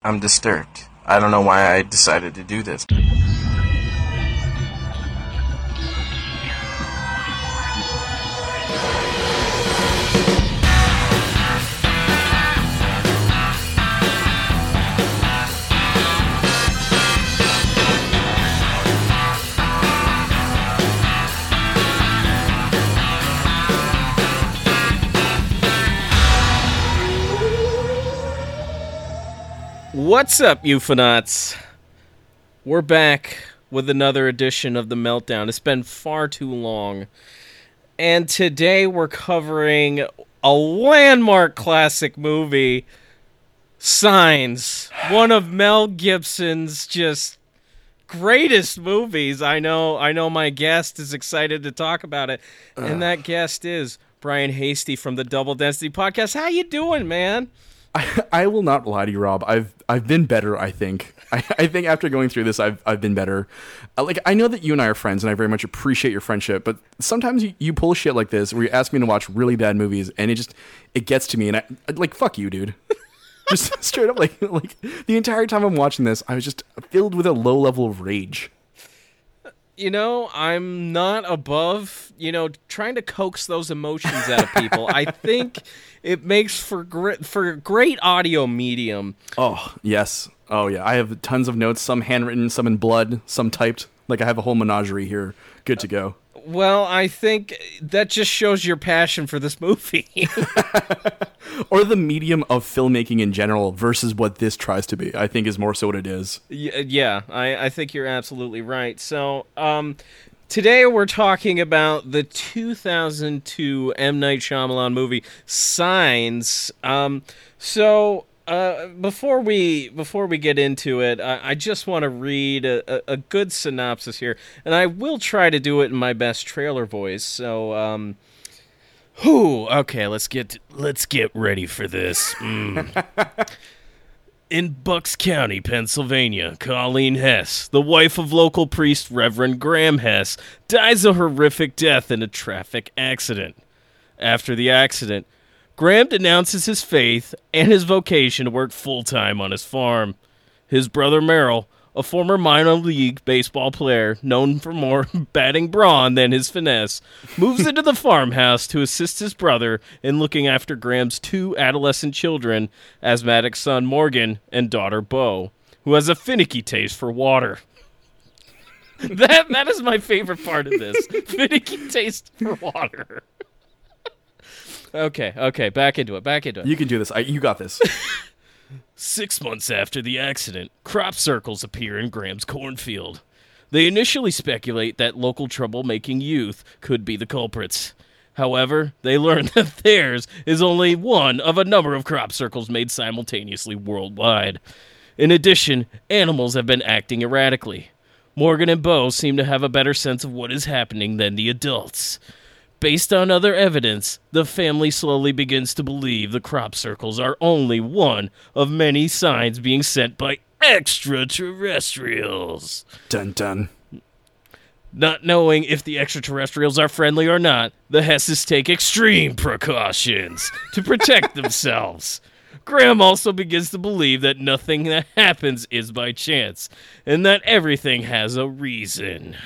I'm disturbed. I don't know why I decided to do this. What's up, euphonauts? We're back with another edition of the Meltdown. It's been far too long. And today we're covering a landmark classic movie, Signs. One of Mel Gibson's just greatest movies. I know I know my guest is excited to talk about it. And that guest is Brian Hastie from the Double Density Podcast. How you doing, man? I, will not lie to you, Rob. I've I've been better. I think. I, I think after going through this, I've I've been better. Uh, like I know that you and I are friends, and I very much appreciate your friendship. But sometimes you, you pull shit like this, where you ask me to watch really bad movies, and it just it gets to me, and I like fuck you, dude. just straight up, like like the entire time I'm watching this, I was just filled with a low level of rage. You know, I'm not above, you know, trying to coax those emotions out of people. I think it makes for great for great audio medium. Oh yes, oh yeah. I have tons of notes, some handwritten, some in blood, some typed. Like I have a whole menagerie here, good to go. Well, I think that just shows your passion for this movie. or the medium of filmmaking in general versus what this tries to be. I think is more so what it is. Y- yeah, I, I think you're absolutely right. So, um, today we're talking about the 2002 M Night Shyamalan movie Signs. Um, so. Uh, before we before we get into it, I, I just want to read a, a, good synopsis here, and I will try to do it in my best trailer voice. So, um, whew, okay, let's get let's get ready for this. Mm. In Bucks County, Pennsylvania, Colleen Hess, the wife of local priest Reverend Graham Hess, dies a horrific death in a traffic accident. After the accident, Graham denounces his faith and his vocation to work full time on his farm. His brother Merrill, a former minor league baseball player known for more batting brawn than his finesse, moves into the farmhouse to assist his brother in looking after Graham's two adolescent children, asthmatic son Morgan and daughter Bo, who has a finicky taste for water. that that is my favorite part of this. finicky taste for water. Okay, okay, back into it, back into it. You can do this. I, you got this. Six months after the accident, crop circles appear in Graham's cornfield. They initially speculate that local troublemaking youth could be the culprits. However, they learn that theirs is only one of a number of crop circles made simultaneously worldwide. In addition, animals have been acting erratically. Morgan and Bo seem to have a better sense of what is happening than the adults. Based on other evidence, the family slowly begins to believe the crop circles are only one of many signs being sent by extraterrestrials. dun dun. Not knowing if the extraterrestrials are friendly or not, the Hesses take extreme precautions to protect themselves. Graham also begins to believe that nothing that happens is by chance, and that everything has a reason.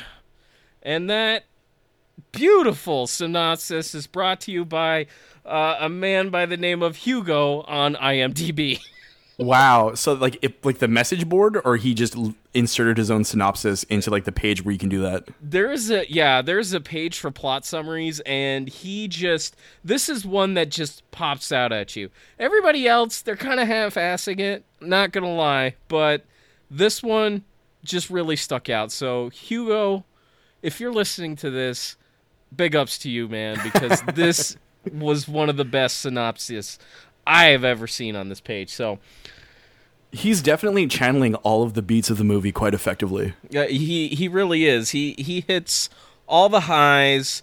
And that beautiful synopsis is brought to you by uh, a man by the name of Hugo on IMDb. Wow. So like it, like the message board, or he just l- inserted his own synopsis into like the page where you can do that. There's a yeah, there's a page for plot summaries and he just this is one that just pops out at you. Everybody else, they're kind of half-assing it, not going to lie, but this one just really stuck out. So, Hugo, if you're listening to this, big ups to you, man, because this was one of the best synopses I have ever seen on this page. So, He's definitely channeling all of the beats of the movie quite effectively. Yeah, he he really is. He he hits all the highs,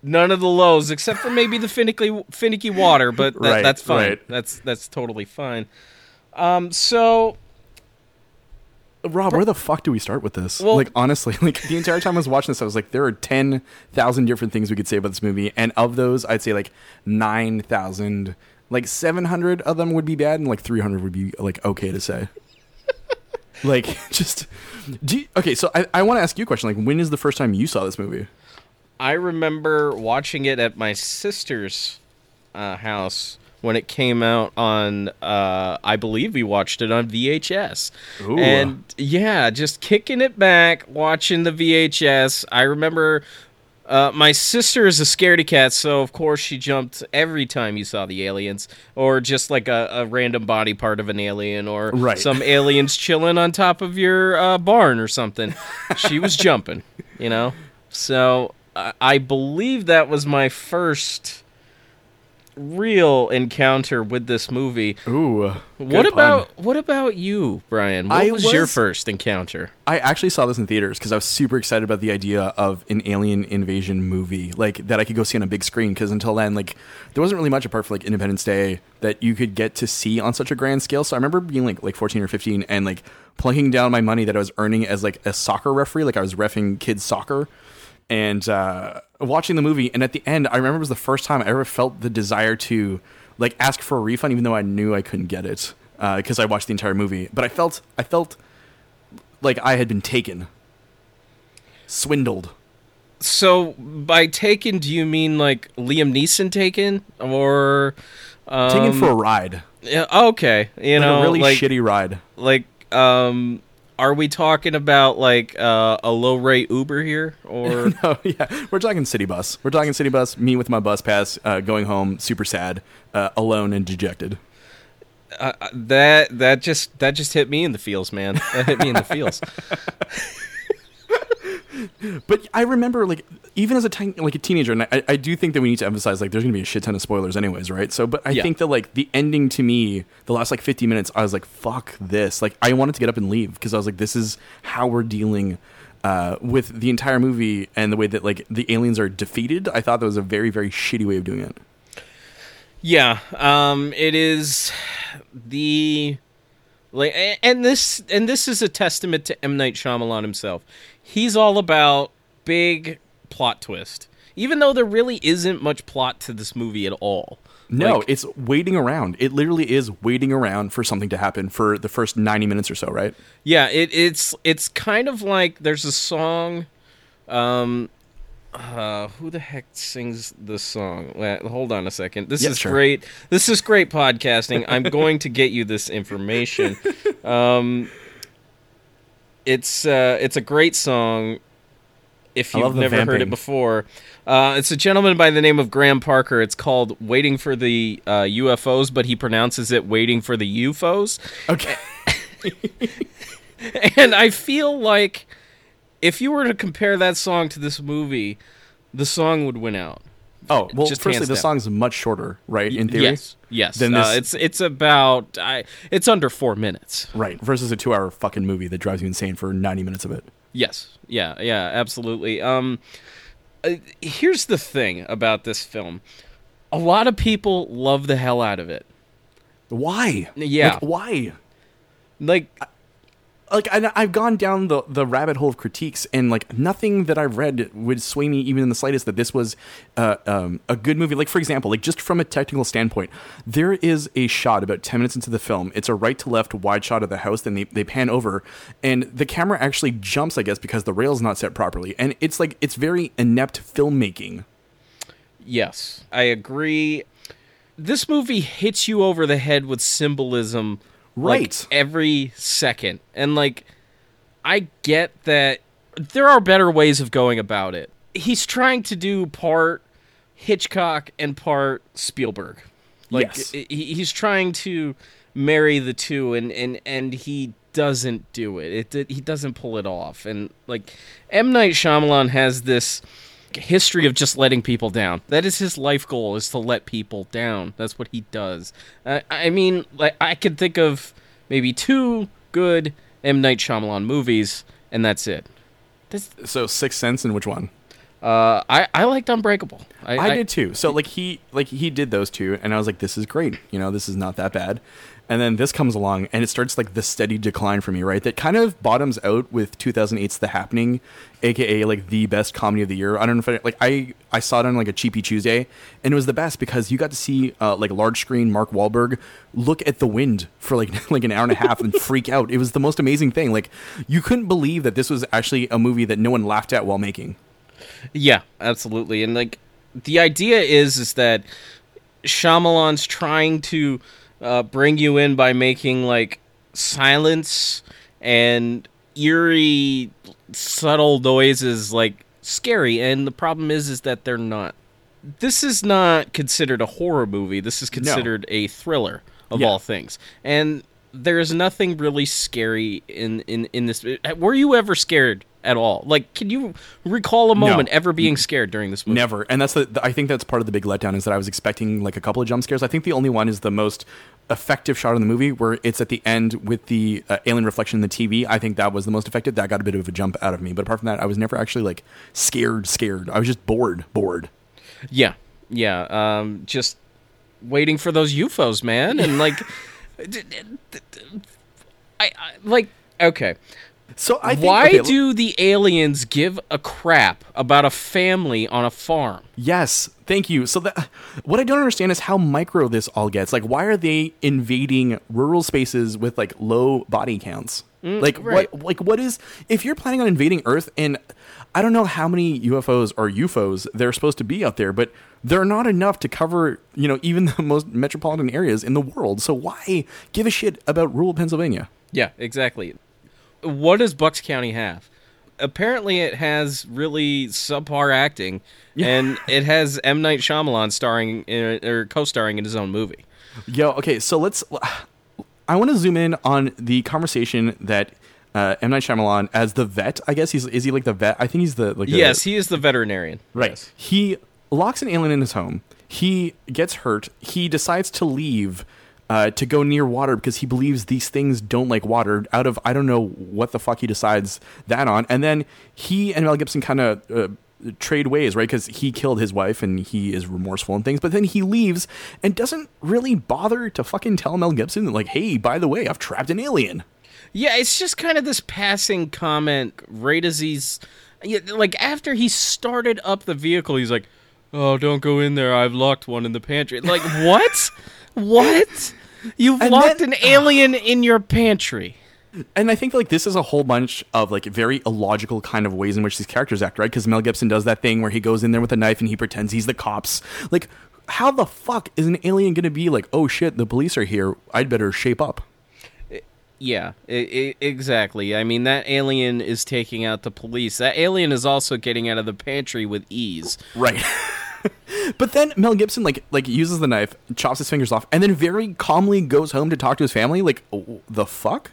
none of the lows, except for maybe the finicky finicky water. But that, Right, that's fine. right. That's that's totally fine. Um, so Rob, where the fuck do we start with this? Well- like honestly, like the entire time I was watching this, I was like, there are ten thousand different things we could say about this movie, and of those, I'd say like nine thousand, like seven hundred of them would be bad, and like three hundred would be like okay to say. Like, just do you, okay. So I, I want to ask you a question. Like, when is the first time you saw this movie? I remember watching it at my sister's uh, house when it came out on. Uh, I believe we watched it on VHS, Ooh. and yeah, just kicking it back, watching the VHS. I remember. Uh, my sister is a scaredy cat, so of course she jumped every time you saw the aliens, or just like a, a random body part of an alien, or Right. some aliens chilling on top of your uh, barn or something. She was jumping, you know. So I I believe that was my first real encounter with this movie. Ooh. what pun. about what about you, Brian? What I was, your first encounter? I actually saw this in theaters because I was super excited about the idea of an alien invasion movie, like that I could go see on a big screen. Because until then, like there wasn't really much apart from like Independence Day that you could get to see on such a grand scale. So I remember being like like fourteen or fifteen and like plunking down my money that I was earning as like a soccer referee, like I was refing kids soccer, and uh, watching the movie. And at the end, I remember it was the first time I ever felt the desire to like ask for a refund, even though I knew I couldn't get it because I watched the entire movie. But I felt I felt like I had been taken, swindled. So by taken, do you mean like Liam Neeson taken, or um, Taken for a ride, Yeah, okay, you like know, a really like shitty ride. like um, are we talking about like uh, a low rate Uber here, or no? yeah, we're talking city bus. We're talking city bus. Me with my bus pass, uh, going home, super sad, uh, alone and dejected. uh, that that just that just hit me in the feels, man. That hit me in the feels. But I remember, like, even as a teen, like a teenager, and I, I do think that we need to emphasize, like, there's gonna be a shit ton of spoilers, anyways, right? So, but I Yeah. think that like the ending to me, the last like 50 minutes, I was like, fuck this. Like, I wanted to get up and leave because I was like, this is how we're dealing. Uh, with the entire movie and the way that like the aliens are defeated, I thought that was a very very shitty way of doing it. Yeah, um, it is the like, and this and this is a testament to M Night Shyamalan himself. He's all about big plot twist, even though there really isn't much plot to this movie at all. No, Like, it's waiting around. It literally is waiting around for something to happen for the first 90 minutes or so, right? yeah, it, it's it's kind of like there's a song. Um, uh, who the heck sings this song? Hold on a second. This is sure. great. This is great podcasting. I'm going to get you this information. Um, it's uh, it's a great song. If you've never heard it before, uh, it's a gentleman by the name of Graham Parker. It's called "Waiting for the uh, UFOs," but he pronounces it "Waiting for the UFOs." Okay. And I feel like if you were to compare that song to this movie, the song would win out. Oh, well, Just firstly, the song's much shorter, right? In theory? Yes, yes. Then Uh, this- it's it's about I, it's under four minutes. Right. Versus a two hour fucking movie that drives you insane for 90 minutes of it. Yes, yeah, yeah, absolutely. Um, uh, here's the thing about this film: a lot of people love the hell out of it. Why? Yeah. Like, why? Like, Like, I, I've gone down the, the rabbit hole of critiques, and like nothing that I've read would sway me even in the slightest that this was uh, um, a good movie. Like, for example, like just from a technical standpoint, there is a shot about 10 minutes into the film. It's a right to left wide shot of the house, then they, they pan over, and the camera actually jumps, I guess, because the rail's not set properly. And it's like, it's very inept filmmaking. Yes, I agree. This movie hits you over the head with symbolism like, Right. every second. And like I get that there are better ways of going about it. He's trying to do part Hitchcock and part Spielberg. Like Yes. he, he's trying to marry the two and and and he doesn't do it. It he doesn't pull it off. And like M Night Shyamalan has this history of just letting people down. That is his life goal is to let people down. That's what he does. Uh, I mean, like I can think of maybe two good M Night Shyamalan movies and that's it. That's So, Sixth Sense, and which one? Uh, I I liked Unbreakable. I, did too. So like he like he did those two, and I was like, this is great. You know, this is not that bad. And then this comes along, and it starts like the steady decline for me, right? That kind of bottoms out with 2008's The Happening, aka like the best comedy of the year. I don't know if I, like I I saw it on like a cheapy Tuesday, and it was the best because you got to see uh, like large screen Mark Wahlberg look at the wind for like like an hour and a half and freak out. It was the most amazing thing. Like you couldn't believe that this was actually a movie that no one laughed at while making. Yeah, absolutely. And like the idea is is that Shyamalan's trying to uh, bring you in by making like silence and eerie subtle noises like scary. And the problem is is that they're not this is not considered a horror movie. This is considered a thriller of Yeah. all things. And there's nothing really scary in in in this. Were you ever scared at all like can you recall a moment ever being scared during this movie Never, and that's the, the- I think that's part of the big letdown is that I was expecting like a couple of jump scares. I think the only one is the most effective shot in the movie, where it's at the end with the uh, alien reflection in the TV. I think that was the most effective. That got a bit of a jump out of me, but apart from that, I was never actually like scared. Scared. I was just bored. Bored. Yeah, yeah. Um, just waiting for those UFOs, man, and like, I, I like. Okay, So I think, why okay, do the aliens give a crap about a family on a farm? Yes, thank you. So that what I don't understand is how micro this all gets. Like, why are they invading rural spaces with like low body counts? like Mm, right. what? Like what is? If you're planning on invading Earth, and I don't know how many UFOs or UFOs there are supposed to be out there, but they're not enough to cover you know even the most metropolitan areas in the world. So why give a shit about rural Pennsylvania? Yeah, exactly. What does Bucks County have? Apparently, it has really subpar acting, and it has M Night Shyamalan starring in, or co-starring in his own movie. Yo, okay, so let's. I want to zoom in on the conversation that uh, M Night Shyamalan as the vet. I guess he's is he like the vet? I think he's the like. the- Yes, he is the veterinarian. right. Yes. He locks an alien in his home. He gets hurt. He decides to leave. Uh, to go near water because he believes these things don't like water. Out of I don't know what the fuck he decides that on, and then he and Mel Gibson kind of uh, trade ways, right? Because he killed his wife and he is remorseful and things. But then he leaves and doesn't really bother to fucking tell Mel Gibson, like, hey, by the way, I've trapped an alien. Yeah, it's just kind of this passing comment right as he's yeah, like after he started up the vehicle, he's like, "Oh, don't go in there. I've locked one in the pantry." Like, what? What? You've And locked then- an alien in your pantry. And I think like this is a whole bunch of like very illogical kind of ways in which these characters act, right? Because Mel Gibson does that thing where he goes in there with a knife and he pretends he's the cops. Like, how the fuck is an alien gonna be like, oh shit, the police are here. I'd better shape up. Yeah, I I exactly. I mean, that alien is taking out the police. That alien is also getting out of the pantry with ease. Right. but then Mel Gibson like like uses the knife, chops his fingers off, and then very calmly goes home to talk to his family. Like oh, the fuck?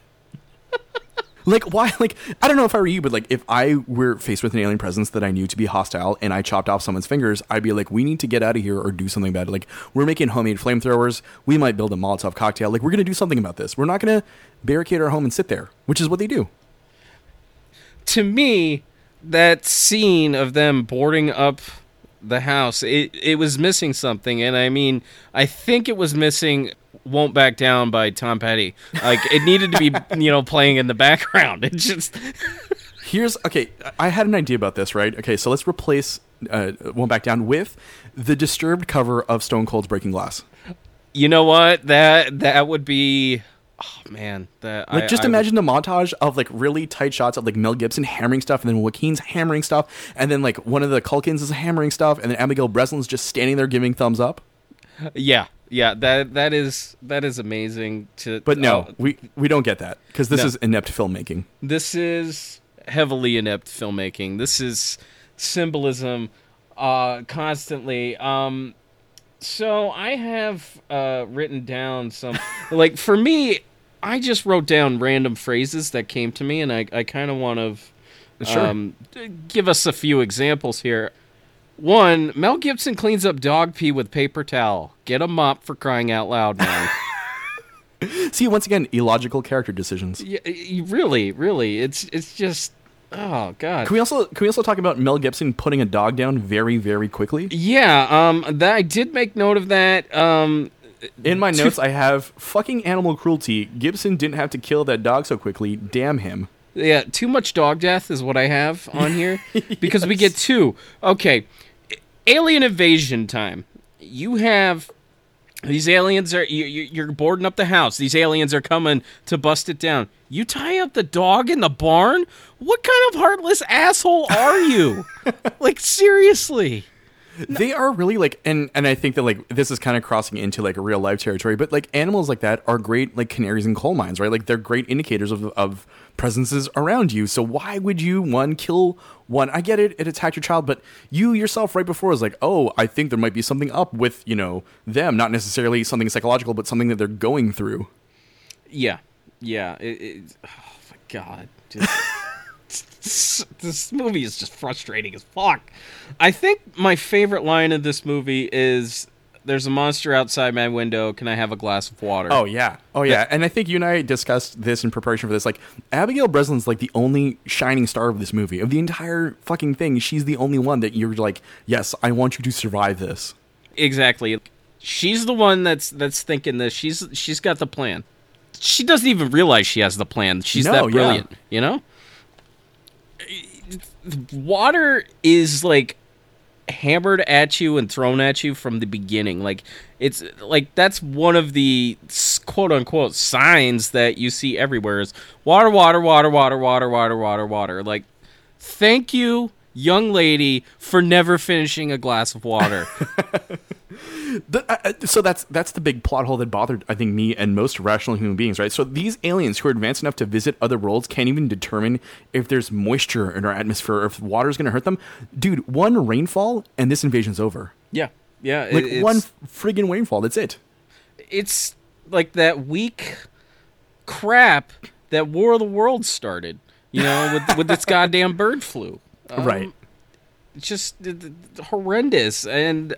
Like why? Like I don't know if I were you, but like if I were faced with an alien presence that I knew to be hostile and I chopped off someone's fingers, I'd be like, we need to get out of here or do something about it. Like we're making homemade flamethrowers. We might build a Molotov cocktail. Like we're gonna do something about this. We're not gonna barricade our home and sit there, which is what they do. to me, that scene of them boarding up the house, it it was missing something, and I mean, I think it was missing "Won't Back Down" by Tom Petty. Like it needed to be, you know, playing in the background. It just Here's okay. I had an idea about this, right? Okay, so let's replace uh, "Won't Back Down" with the disturbed cover of Stone Cold's "Breaking Glass." you know what that that would be. Oh man, that Like, I- just I would- imagine the montage of like really tight shots of like Mel Gibson hammering stuff, and then Joaquin's hammering stuff, and then like one of the Culkins is hammering stuff, and then Abigail Breslin's just standing there giving thumbs up. Yeah, yeah. That that is that is amazing. To But no, oh, we we don't get that because this No. is inept filmmaking. this is heavily inept filmmaking. This is symbolism uh, constantly. Um, so I have uh, written down some, like for me, I just wrote down random phrases that came to me, and I, I kind of want to um, give us a few examples here. One, Mel Gibson cleans up dog pee with paper towel. Get a mop for crying out loud, man. See, once again, illogical character decisions. Yeah, really, really, it's it's just Oh God. Can we also can we also talk about Mel Gibson putting a dog down very very quickly? Yeah, um, that I did make note of that. Um, In my notes, I have fucking animal cruelty. Gibson didn't have to kill that dog so quickly. Damn him. yeah, too much dog death is what I have on here because we get two. Okay, alien invasion time. You have these aliens are you, you- you're boarding up the house. These aliens are coming to bust it down. You tie up the dog in the barn. What kind of heartless asshole are you? like seriously. They are really like, and and I think that like this is kind of crossing into like a real life territory. But like animals like that are great like canaries in coal mines, right? Like they're great indicators of of presences around you. So why would you one kill one? I get it, it attacked your child, but you yourself right before was like, oh, I think there might be something up with you know them, not necessarily something psychological, but something that they're going through. Yeah, yeah. It, it, oh my god, just, this movie is just frustrating as fuck. I think my favorite line of this movie is, "There's a monster outside my window. Can I have a glass of water?" Oh yeah, oh yeah, and I think you and I discussed this in preparation for this. Like Abigail Breslin's like the only shining star of this movie, of the entire fucking thing. She's the only one that you're like, yes, I want you to survive this. exactly. She's the one that's that's thinking this. She's she's got the plan. She doesn't even realize she has the plan. She's No, that yeah. brilliant, you know. Water is like hammered at you and thrown at you from the beginning. Like it's like that's one of the quote unquote signs that you see everywhere is water, water, water, water, water, water, water, water. Like, thank you, young lady, for never finishing a glass of water. The- uh, uh, so that's that's the big plot hole that bothered I think me and most rational human beings, right? So these aliens who are advanced enough to visit other worlds can't even determine if there's moisture in our atmosphere or if water's going to hurt them. Dude, one rainfall and this invasion's over. yeah, yeah. Like one friggin' rainfall, that's it. It's like that weak crap that War of the Worlds started. You know, with with its goddamn bird flu. Um, right. it's just horrendous. And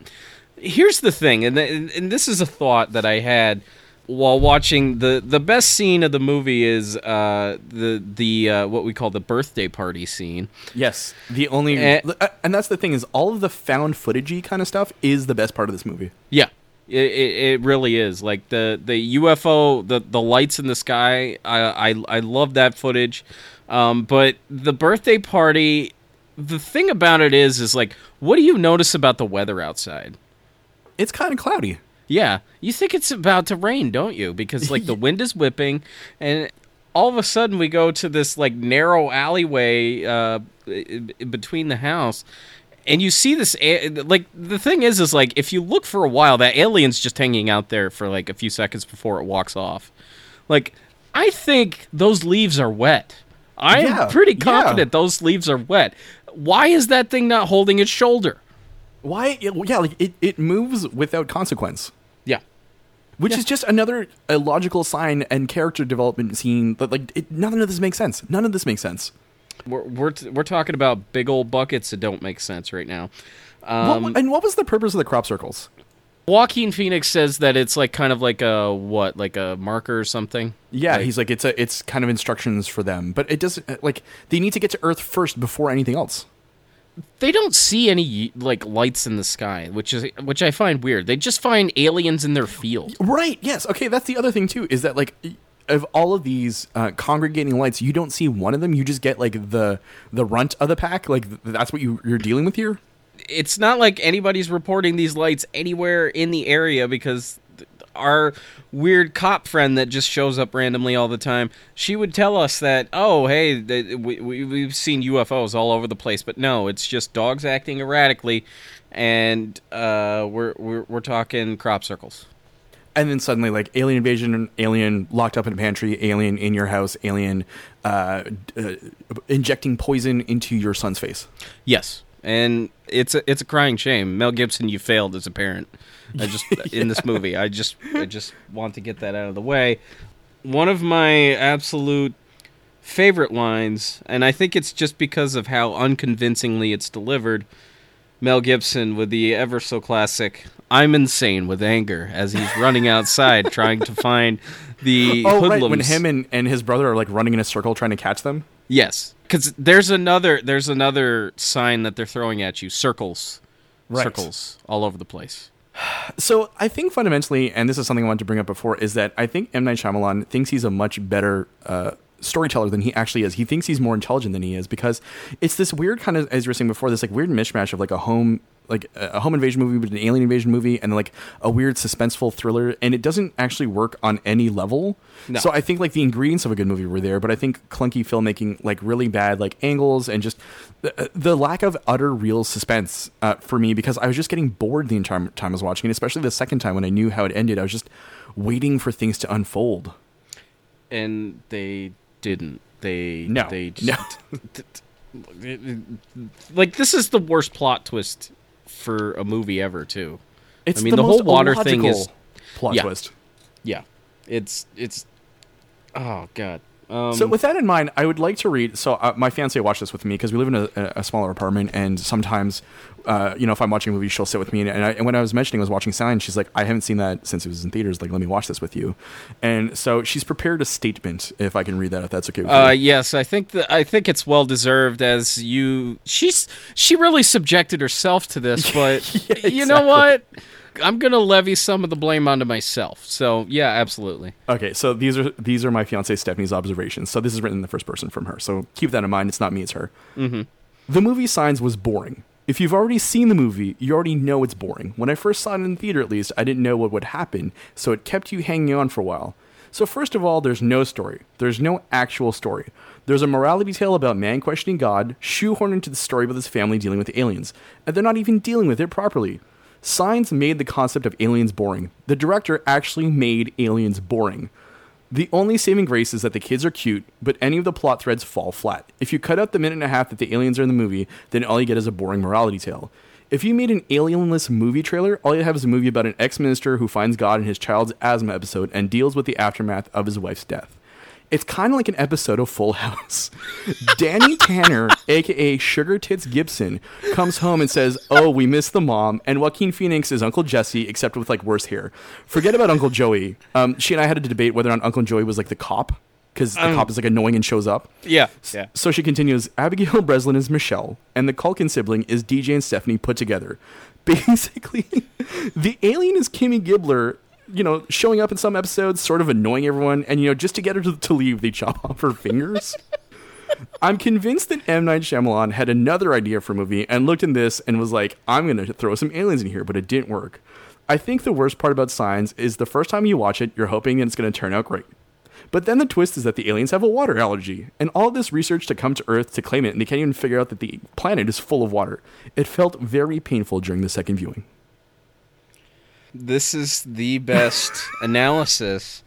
here's the thing, and, th- and this is a thought that I had while watching the the best scene of the movie is uh, the the uh, what we call the birthday party scene. Yes, the only Eh. uh, and that's the thing is all of the found footagey kind of stuff is the best part of this movie. Yeah. It, it, it really is like the the UFO the the lights in the sky I I, I love that footage um, but the birthday party the thing about it is is like what do you notice about the weather outside It's kind of cloudy. Yeah, you think it's about to rain, don't you? Because like the wind is whipping, and all of a sudden we go to this like narrow alleyway uh, between the house, and you see this. A- like the thing is, is like if you look for a while, that alien's just hanging out there for like a few seconds before it walks off. Like I think those leaves are wet. I'm Yeah, pretty yeah. confident those leaves are wet. Why is that thing not holding its shoulder? Why? Yeah, like it, it moves without consequence, Yeah. which Yeah. is just another illogical sign and character development scene that like it, none of this makes sense. None of this makes sense. We're we're, t- we're talking about big old buckets that don't make sense right now. What- Um, and what was the purpose of the crop circles? Joaquin Phoenix says that it's like kind of like a what, like a marker or something. Yeah, Like- he's like it's a it's kind of instructions for them, but it doesn't like they need to get to Earth first before anything else. They don't see any like lights in the sky, which is which I find weird. They just find aliens in their field. Right. Yes. Okay. That's the other thing too. Is that like of all of these uh, congregating lights, you don't see one of them. You just get like the the runt of the pack. Like that's what you you're dealing with here. It's not like anybody's reporting these lights anywhere in the area because our weird cop friend that just shows up randomly all the time, she would tell us that, oh, hey, we, we, we've seen UFOs all over the place, but no, it's just dogs acting erratically, and uh, we're, we're we're talking crop circles. And then suddenly, like alien invasion, alien locked up in a pantry, alien in your house, alien uh, uh, injecting poison into your son's face. Yes, and it's a it's a crying shame. Mel Gibson, you failed as a parent. I just in this movie. I just I just want to get that out of the way. One of my absolute favorite lines, and I think it's just because of how unconvincingly it's delivered. Mel Gibson with the ever so classic "I'm insane with anger" as he's running outside trying to find the Oh, hoodlums. right. When him and, and his brother are like running in a circle trying to catch them. Yes, because there's another there's another sign that they're throwing at you. Circles, Right. circles all over the place. So I think fundamentally, and this is something I wanted to bring up before, is that I think M Night Shyamalan thinks he's a much better uh, storyteller than he actually is. He thinks he's more intelligent than he is because it's this weird kind of, as you were saying before, this like weird mishmash of like a home. Like a home invasion movie, but an alien invasion movie, and like a weird suspenseful thriller, and it doesn't actually work on any level. No. So I think like the ingredients of a good movie were there, but I think clunky filmmaking, like really bad like angles, and just the, the lack of utter real suspense uh, for me because I was just getting bored the entire time I was watching, and especially the second time when I knew how it ended, I was just waiting for things to unfold. and they didn't. They No. They No. like this is the worst plot twist for a movie ever, too. It's I mean, the, whole water thing is plot Yeah. twist. yeah. It's it's oh god. Um, So with that in mind, I would like to read. So uh, my fiance watched this with me because we live in a, a smaller apartment, and sometimes, uh, you know, if I'm watching a movie, she'll sit with me. And, and, I, and when I was mentioning I was watching Sign, she's like, "I haven't seen that since it was in theaters. Like, let me watch this with you." And so she's prepared a statement, if I can read that, if that's okay with Uh, you. yes, I think that I think it's well deserved as you. She's she really subjected herself to this, but Yeah, you know what? I'm gonna levy some of the blame onto myself. So yeah, absolutely. Okay, so these are these are my fiance Stephanie's observations. So this is written in the first person from her. So keep that in mind. It's not me, it's her. Mm-hmm. The movie Signs was boring. If you've already seen the movie, you already know it's boring. When I first saw it in the theater, at least, I didn't know what would happen, so it kept you hanging on for a while. So first of all, there's no story. There's no actual story. There's a morality tale about man questioning God, shoehorned into the story about his family dealing with aliens, and they're not even dealing with it properly. Signs made the concept of aliens boring. The director actually made aliens boring. The only saving grace is that the kids are cute, but any of the plot threads fall flat. If you cut out the minute and a half that the aliens are in the movie, then all you get is a boring morality tale. If you made an alienless movie trailer, all you have is a movie about an ex minister who finds God in his child's asthma episode and deals with the aftermath of his wife's death. It's kind of like an episode of Full House. Danny Tanner, aka Sugar Tits Gibson, comes home and says, "Oh, we miss the mom." And Joaquin Phoenix is Uncle Jesse, except with like worse hair. Forget about Uncle Joey. Um, she and I had a debate whether or not Uncle Joey was like the cop because the Um, cop is like annoying and shows up. Yeah, yeah. So she continues Abigail Breslin is Michelle, and the Culkin sibling is DJ and Stephanie put together. Basically, the alien is Kimmy Gibbler, you know, showing up in some episodes, sort of annoying everyone, and, you know, just to get her to, to leave, they chop off her fingers. I'm convinced that M. Night Shyamalan had another idea for a movie and looked in this and was like, I'm going to throw some aliens in here, but it didn't work. I think the worst part about Signs is the first time you watch it, you're hoping that it's going to turn out great. But then the twist is that the aliens have a water allergy, and all this research to come to Earth to claim it, and they can't even figure out that the planet is full of water. It felt very painful during the second viewing. This is the best analysis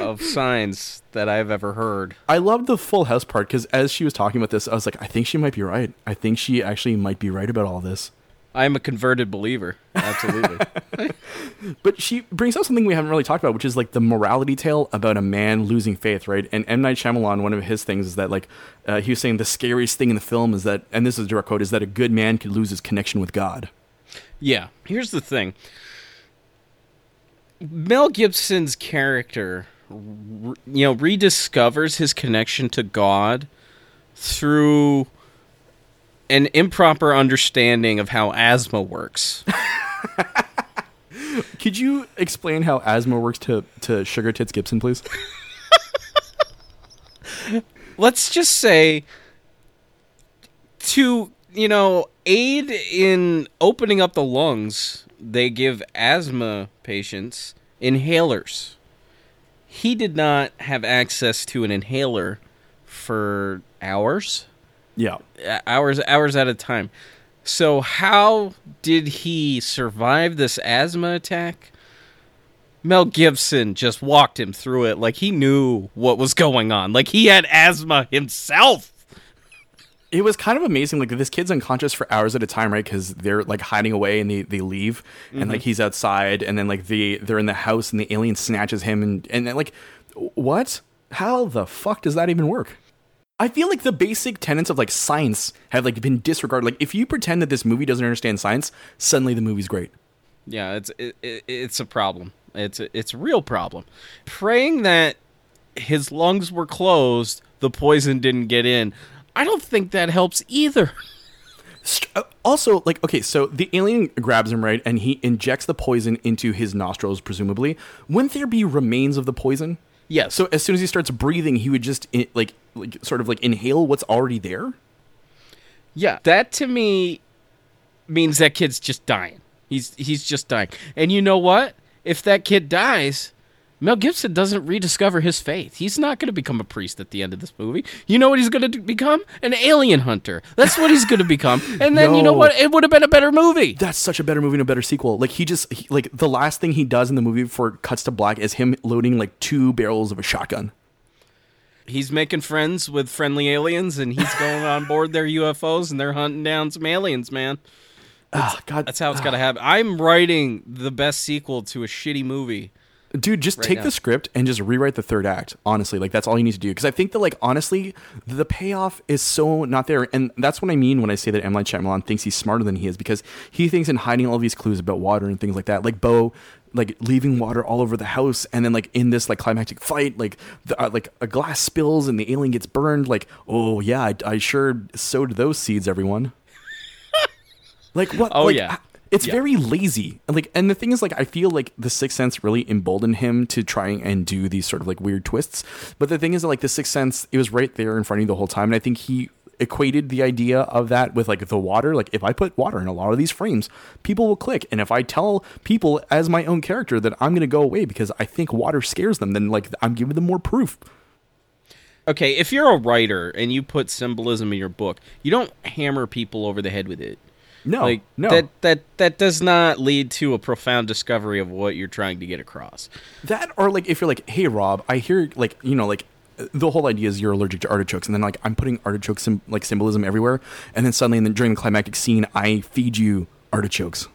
of signs that I've ever heard. I love the full house part because as she was talking about this, I was like, I think she might be right. I think she actually might be right about all this. I'm a converted believer. Absolutely. But she brings up something we haven't really talked about, which is like the morality tale about a man losing faith, right? And M. Night Shyamalan, one of his things is that like uh, he was saying the scariest thing in the film is that, and this is a direct quote, is that a good man could lose his connection with God. Yeah. Here's the thing. Mel Gibson's character, you know, rediscovers his connection to God through an improper understanding of how asthma works. Could you explain how asthma works to, to Sugar Tits Gibson, please? Let's just say to, you know, aid in opening up the lungs, they give asthma patients inhalers. He did not have access to an inhaler for hours. Yeah. uh, hours hours at a time. So how did he survive this asthma attack? Mel Gibson just walked him through it like he knew what was going on. Like he had asthma himself. It was kind of amazing. Like this kid's unconscious for hours at a time, right? Because they're like hiding away and they, they leave, and like mm-hmm. he's outside, and then like they they're in the house, and the alien snatches him, and and then, like what? How the fuck does that even work? I feel like the basic tenets of like science have like been disregarded. Like if you pretend that this movie doesn't understand science, suddenly the movie's great. Yeah, it's it, it, it's a problem. It's a, it's a real problem. Praying that his lungs were closed, the poison didn't get in. I don't think that helps either. Uh, also, like, okay, so the alien grabs him, right? And he injects the poison into his nostrils, presumably. Wouldn't there be remains of the poison? Yeah. So as soon as he starts breathing, he would just, like, like sort of like inhale what's already there? Yeah, that to me means that kid's just dying. He's he's just dying. And you know what? If that kid dies, Mel Gibson doesn't rediscover his faith. He's not going to become a priest at the end of this movie. You know what he's going to become? An alien hunter. That's what he's going to become. And then you know what? It would have been a better movie. That's such a better movie and a better sequel. Like, he just, he, like, the last thing he does in the movie before it cuts to black is him loading, like, two barrels of a shotgun. He's making friends with friendly aliens and he's going on board their UFOs and they're hunting down some aliens, man. Ah, God. That's how it's got to happen. I'm writing the best sequel to a shitty movie. Dude, just take now. the script and just rewrite the third act. Honestly, like that's all you need to do. Because I think that, like, honestly, the payoff is so not there, and that's what I mean when I say that M Night Shyamalan thinks he's smarter than he is, because he thinks in hiding all these clues about water and things like that, like Bo, like leaving water all over the house, and then like in this like climactic fight, like the, uh, like a glass spills and the alien gets burned. Like, oh yeah, I, I sure sowed those seeds, everyone. like what? Oh, like, yeah. It's Yeah. very lazy. And, Like, and the thing is, like, I feel like the Sixth Sense really emboldened him to try and do these sort of like weird twists. But the thing is, that, like, the Sixth Sense, it was right there in front of you the whole time, and I think he equated the idea of that with like the water. Like, if I put water in a lot of these frames, people will click, and if I tell people as my own character that I'm gonna go away because I think water scares them, then like I'm giving them more proof. Okay, if you're a writer and you put symbolism in your book, you don't hammer people over the head with it. No, like no, that that that does not lead to a profound discovery of what you're trying to get across. That or like if you're like, hey Rob, I hear like you know like the whole idea is you're allergic to artichokes, and then like I'm putting artichoke sim- like symbolism everywhere, and then suddenly and then during the climactic scene, I feed you artichokes.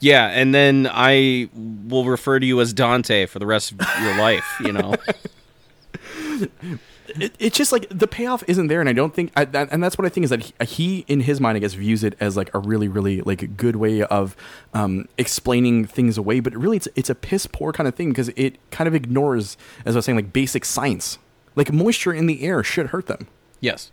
Yeah, and then I will refer to you as Dante for the rest of your life, you know. It, it's just like the payoff isn't there, and I don't think, I, that, and that's what I think is that he, he, in his mind, I guess, views it as like a really, really like a good way of um, explaining things away. But really, it's it's a piss poor kind of thing because it kind of ignores, as I was saying, like basic science. Like moisture in the air should hurt them. yes.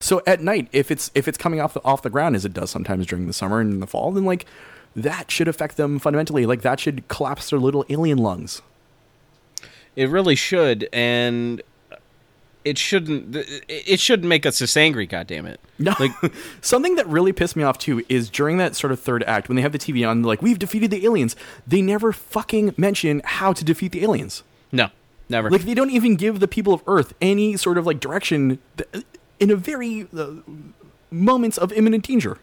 So at night, if it's if it's coming off the, off the ground as it does sometimes during the summer and in the fall, then like that should affect them fundamentally. Like that should collapse their little alien lungs. It really should and it shouldn't it shouldn't make us this angry, goddamn it. No, Like something that really pissed me off too is during that sort of third act when they have the TV on, like we've defeated the aliens. They never fucking mention how to defeat the aliens. no, never. Like they don't even give the people of Earth any sort of like direction in a very uh, moments of imminent danger.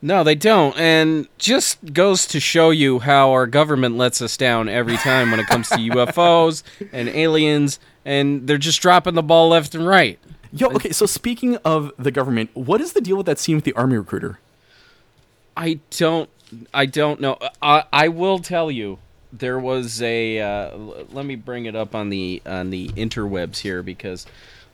No, they don't. And just goes to show you how our government lets us down every time when it comes to UFOs and aliens, and they're just dropping the ball left and right. Yo, okay. So speaking of the government, what is the deal with that scene with the army recruiter? I don't. I don't know. I, I will tell you. There was a. Uh, l- let me bring it up on the on the interwebs here because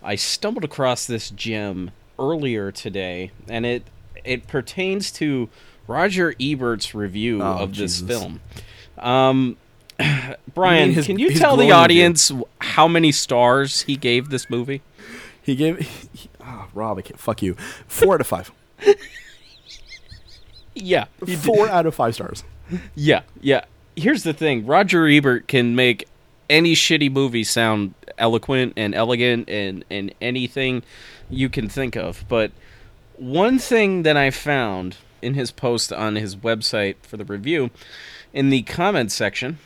I stumbled across this gem earlier today, and it it pertains to Roger Ebert's review Oh, of this Jesus. film. Um, Brian, his- can you tell the review? audience how many stars he gave this movie? He gave. He, oh, Rob, I can't. Fuck you. Four out of five. Yeah. Four out of five stars. Yeah, yeah. Here's the thing: Roger Ebert can make any shitty movie sound eloquent and elegant and and anything you can think of. But one thing that I found in his post on his website for the review, in the comments section,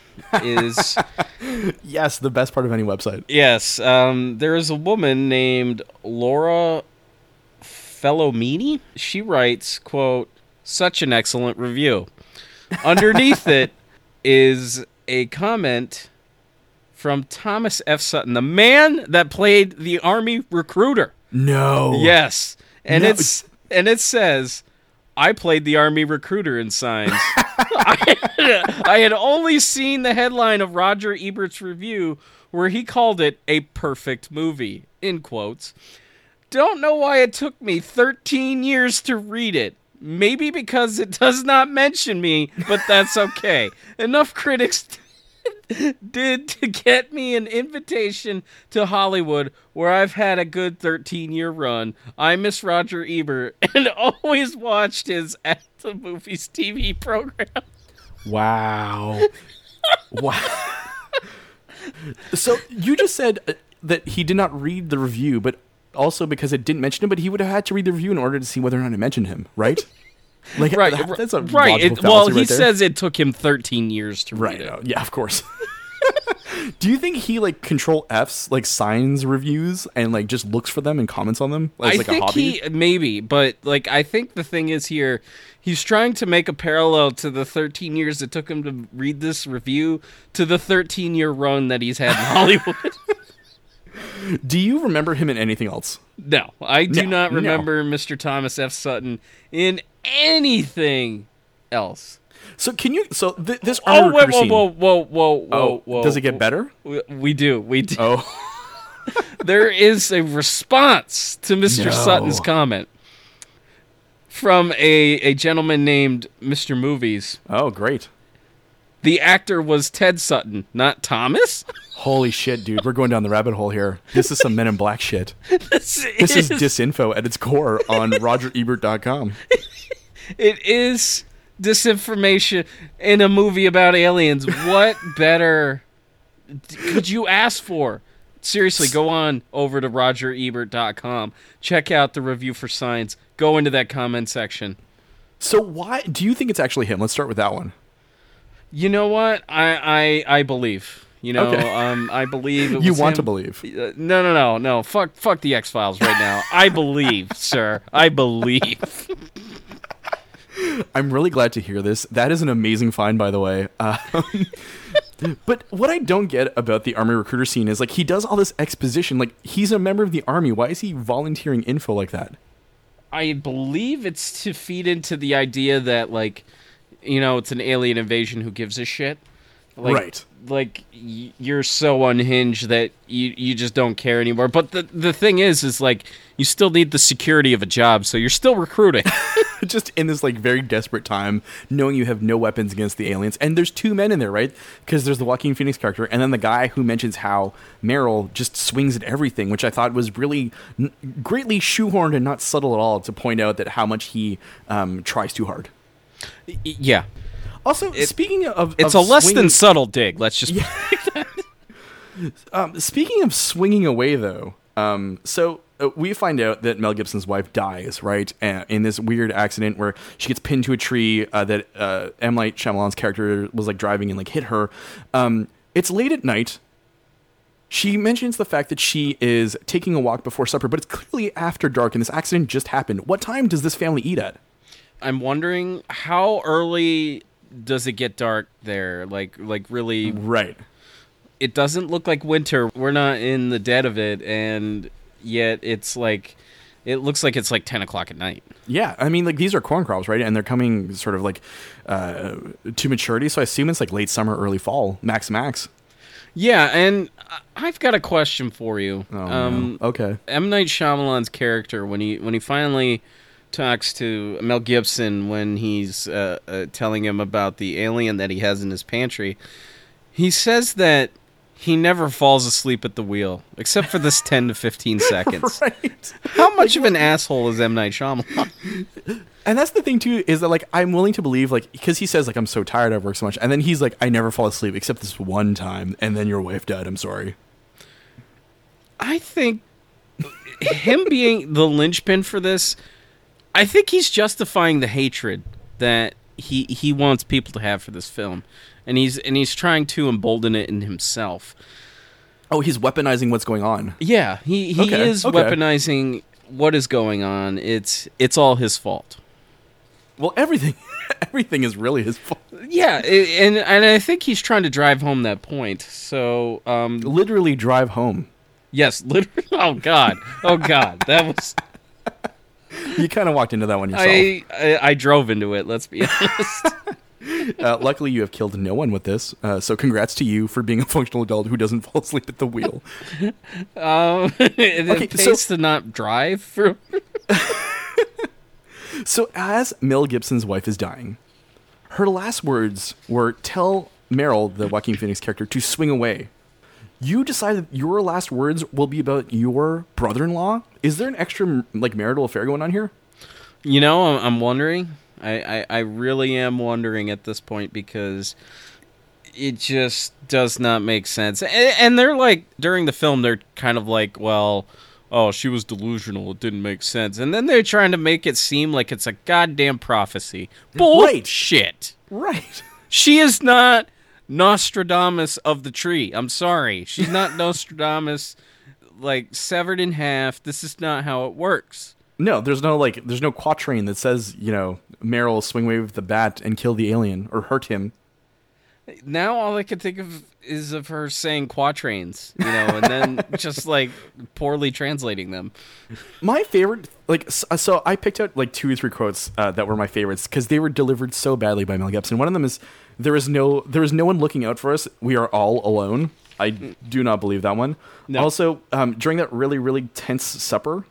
is Yes, the best part of any website. yes, um, there is a woman named Laura Fellomini. She writes, "quote Such an excellent review." Underneath it is a comment from Thomas F. Sutton, the man that played the army recruiter. No. Yes, and No. it's and it says, "I played the army recruiter in Signs." I, had, I had only seen the headline of Roger Ebert's review where he called it a perfect movie. In quotes. Don't know why it took me 13 years to read it. Maybe because it does not mention me, but that's okay. Enough critics did to get me an invitation to Hollywood, where I've had a good 13 year run. I miss Roger Ebert and always watched his At the Movies TV program. Wow. wow. so you just said uh, that he did not read the review, but also because it didn't mention him, but he would have had to read the review in order to see whether or not it mentioned him, right? Like Right, that- that's a right. It, well, he right says it took him 13 years to right. read it. uh, Yeah, of course. Do you think he like control F's like signs reviews and like just looks for them and comments on them as I like a think hobby? he maybe, but like I think the thing is here, he's trying to make a parallel to the 13 years it took him to read this review to the 13 year run that he's had in Hollywood. Do you remember him in anything else? no, I do No, not no. remember Mr. Thomas F. Sutton in anything else. So can you? So th- this Oh armor wait, whoa, scene- whoa, whoa, whoa, whoa, Oh, whoa! does it get better? We, we do, we do. Oh, there is a response to Mr. No. Sutton's comment from a, a gentleman named Mr. Movies. oh, great! The actor was Ted Sutton, not Thomas. Holy shit, dude, we're going down the rabbit hole here. This is some Men in Black shit. this This is disinfo at its core on RogerEbert.com. it is disinformation in a movie about aliens. What better could you ask for? Seriously, go on over to rogerebert.com. Check out the review for Signs. Go into that comment section. So why do you think it's actually him? Let's start with that one. You know what? I I, I believe. You know, Okay. um, I believe it You want to believe? Uh, no, no, no, no. Fuck, fuck the X Files right now. I believe, sir. I believe. I'm really glad to hear this. That is an amazing find, by the way. Um, but what I don't get about the army recruiter scene is like he does all this exposition. Like he's a member of the army. Why is he volunteering info like that? I believe it's to feed into the idea that like, you know, it's an alien invasion. Who gives a shit? Like, Right. Like y- you're so unhinged that you you just don't care anymore. But the the thing is, is like you still need the security of a job, so you're still recruiting. just in this like very desperate time, knowing you have no weapons against the aliens, and there's two men in there, right? Because there's the Joaquin Phoenix character, and then the guy who mentions how Merrill just swings at everything, which I thought was really n- greatly shoehorned and not subtle at all to point out that how much he um, tries too hard. Yeah, Also, speaking of, it's of a less than subtle dig. Let's just Um, speaking of swinging away, though, um, so uh, we find out that Mel Gibson's wife dies, right, uh, in this weird accident where she gets pinned to a tree uh, that uh, M. Night Shyamalan's character was like driving and like hit her. Um, it's late at night. She mentions the fact that she is taking a walk before supper, but it's clearly after dark, and this accident just happened. What time does this family eat at? I'm wondering how early does it get dark there? Like like really Right. it doesn't look like winter. We're not in the dead of it and yet it's like it looks like it's like 10 o'clock at night. Yeah, I mean, like these are corn crops, right? And they're coming sort of like uh, to maturity. So I assume it's like late summer, early fall, max max. Yeah, and I've got a question for you. Oh, um, no. okay. M Night Shyamalan's character when he when he finally talks to Mel Gibson when he's uh, uh, telling him about the alien that he has in his pantry, he says that he never falls asleep at the wheel except for this ten to fifteen seconds. Right. How much of an asshole is M Night Shyamalan? And that's the thing too is that like I'm willing to believe like because he says like I'm so tired I work so much and then he's like I never fall asleep except this one time and then your wife died I'm sorry. I think him being the linchpin for this, I think he's justifying the hatred that he he wants people to have for this film, and he's and he's trying to embolden it in himself. Oh, he's weaponizing what's going on. Yeah, he he Okay, is okay. weaponizing what is going on. It's it's all his fault. Well, everything everything is really his fault. Yeah, and and I think he's trying to drive home that point. So, um, Literally drive home. yes, literally. Oh God, oh God, that was. You kind of walked into that one yourself. I, I I drove into it. Let's be honest. Uh, luckily, you have killed no one with this. Uh, so, congrats to you for being a functional adult who doesn't fall asleep at the wheel. Um, it, Okay, it so- pays to not drive for. So, as Mel Gibson's wife is dying, her last words were, "Tell Merrill, the Joaquin Phoenix character, to swing away. You decide that your last words will be about your brother-in-law. Is there an extra like marital affair going on here? You know, I'm, I'm wondering. I, I, I really am wondering at this point because it just does not make sense. And, and they're like during the film, they're kind of like, well, oh, she was delusional. It didn't make sense. And then they're trying to make it seem like it's a goddamn prophecy. Bullshit. Right. She is not Nostradamus of the tree. I'm sorry. She's not Nostradamus, like severed in half. This is not how it works. No, there's no like, there's no quatrain that says you know Merrill swing away with the bat and kill the alien or hurt him. Now all I can think of is of her saying quatrains, you know, and then just like poorly translating them. My favorite, like, so, so I picked out like two or three quotes uh, that were my favorites because they were delivered so badly by Mel Gibson. One of them is, "There is no, there is no one looking out for us. We are all alone." I do not believe that one. No. Also, um, during that really, really tense supper,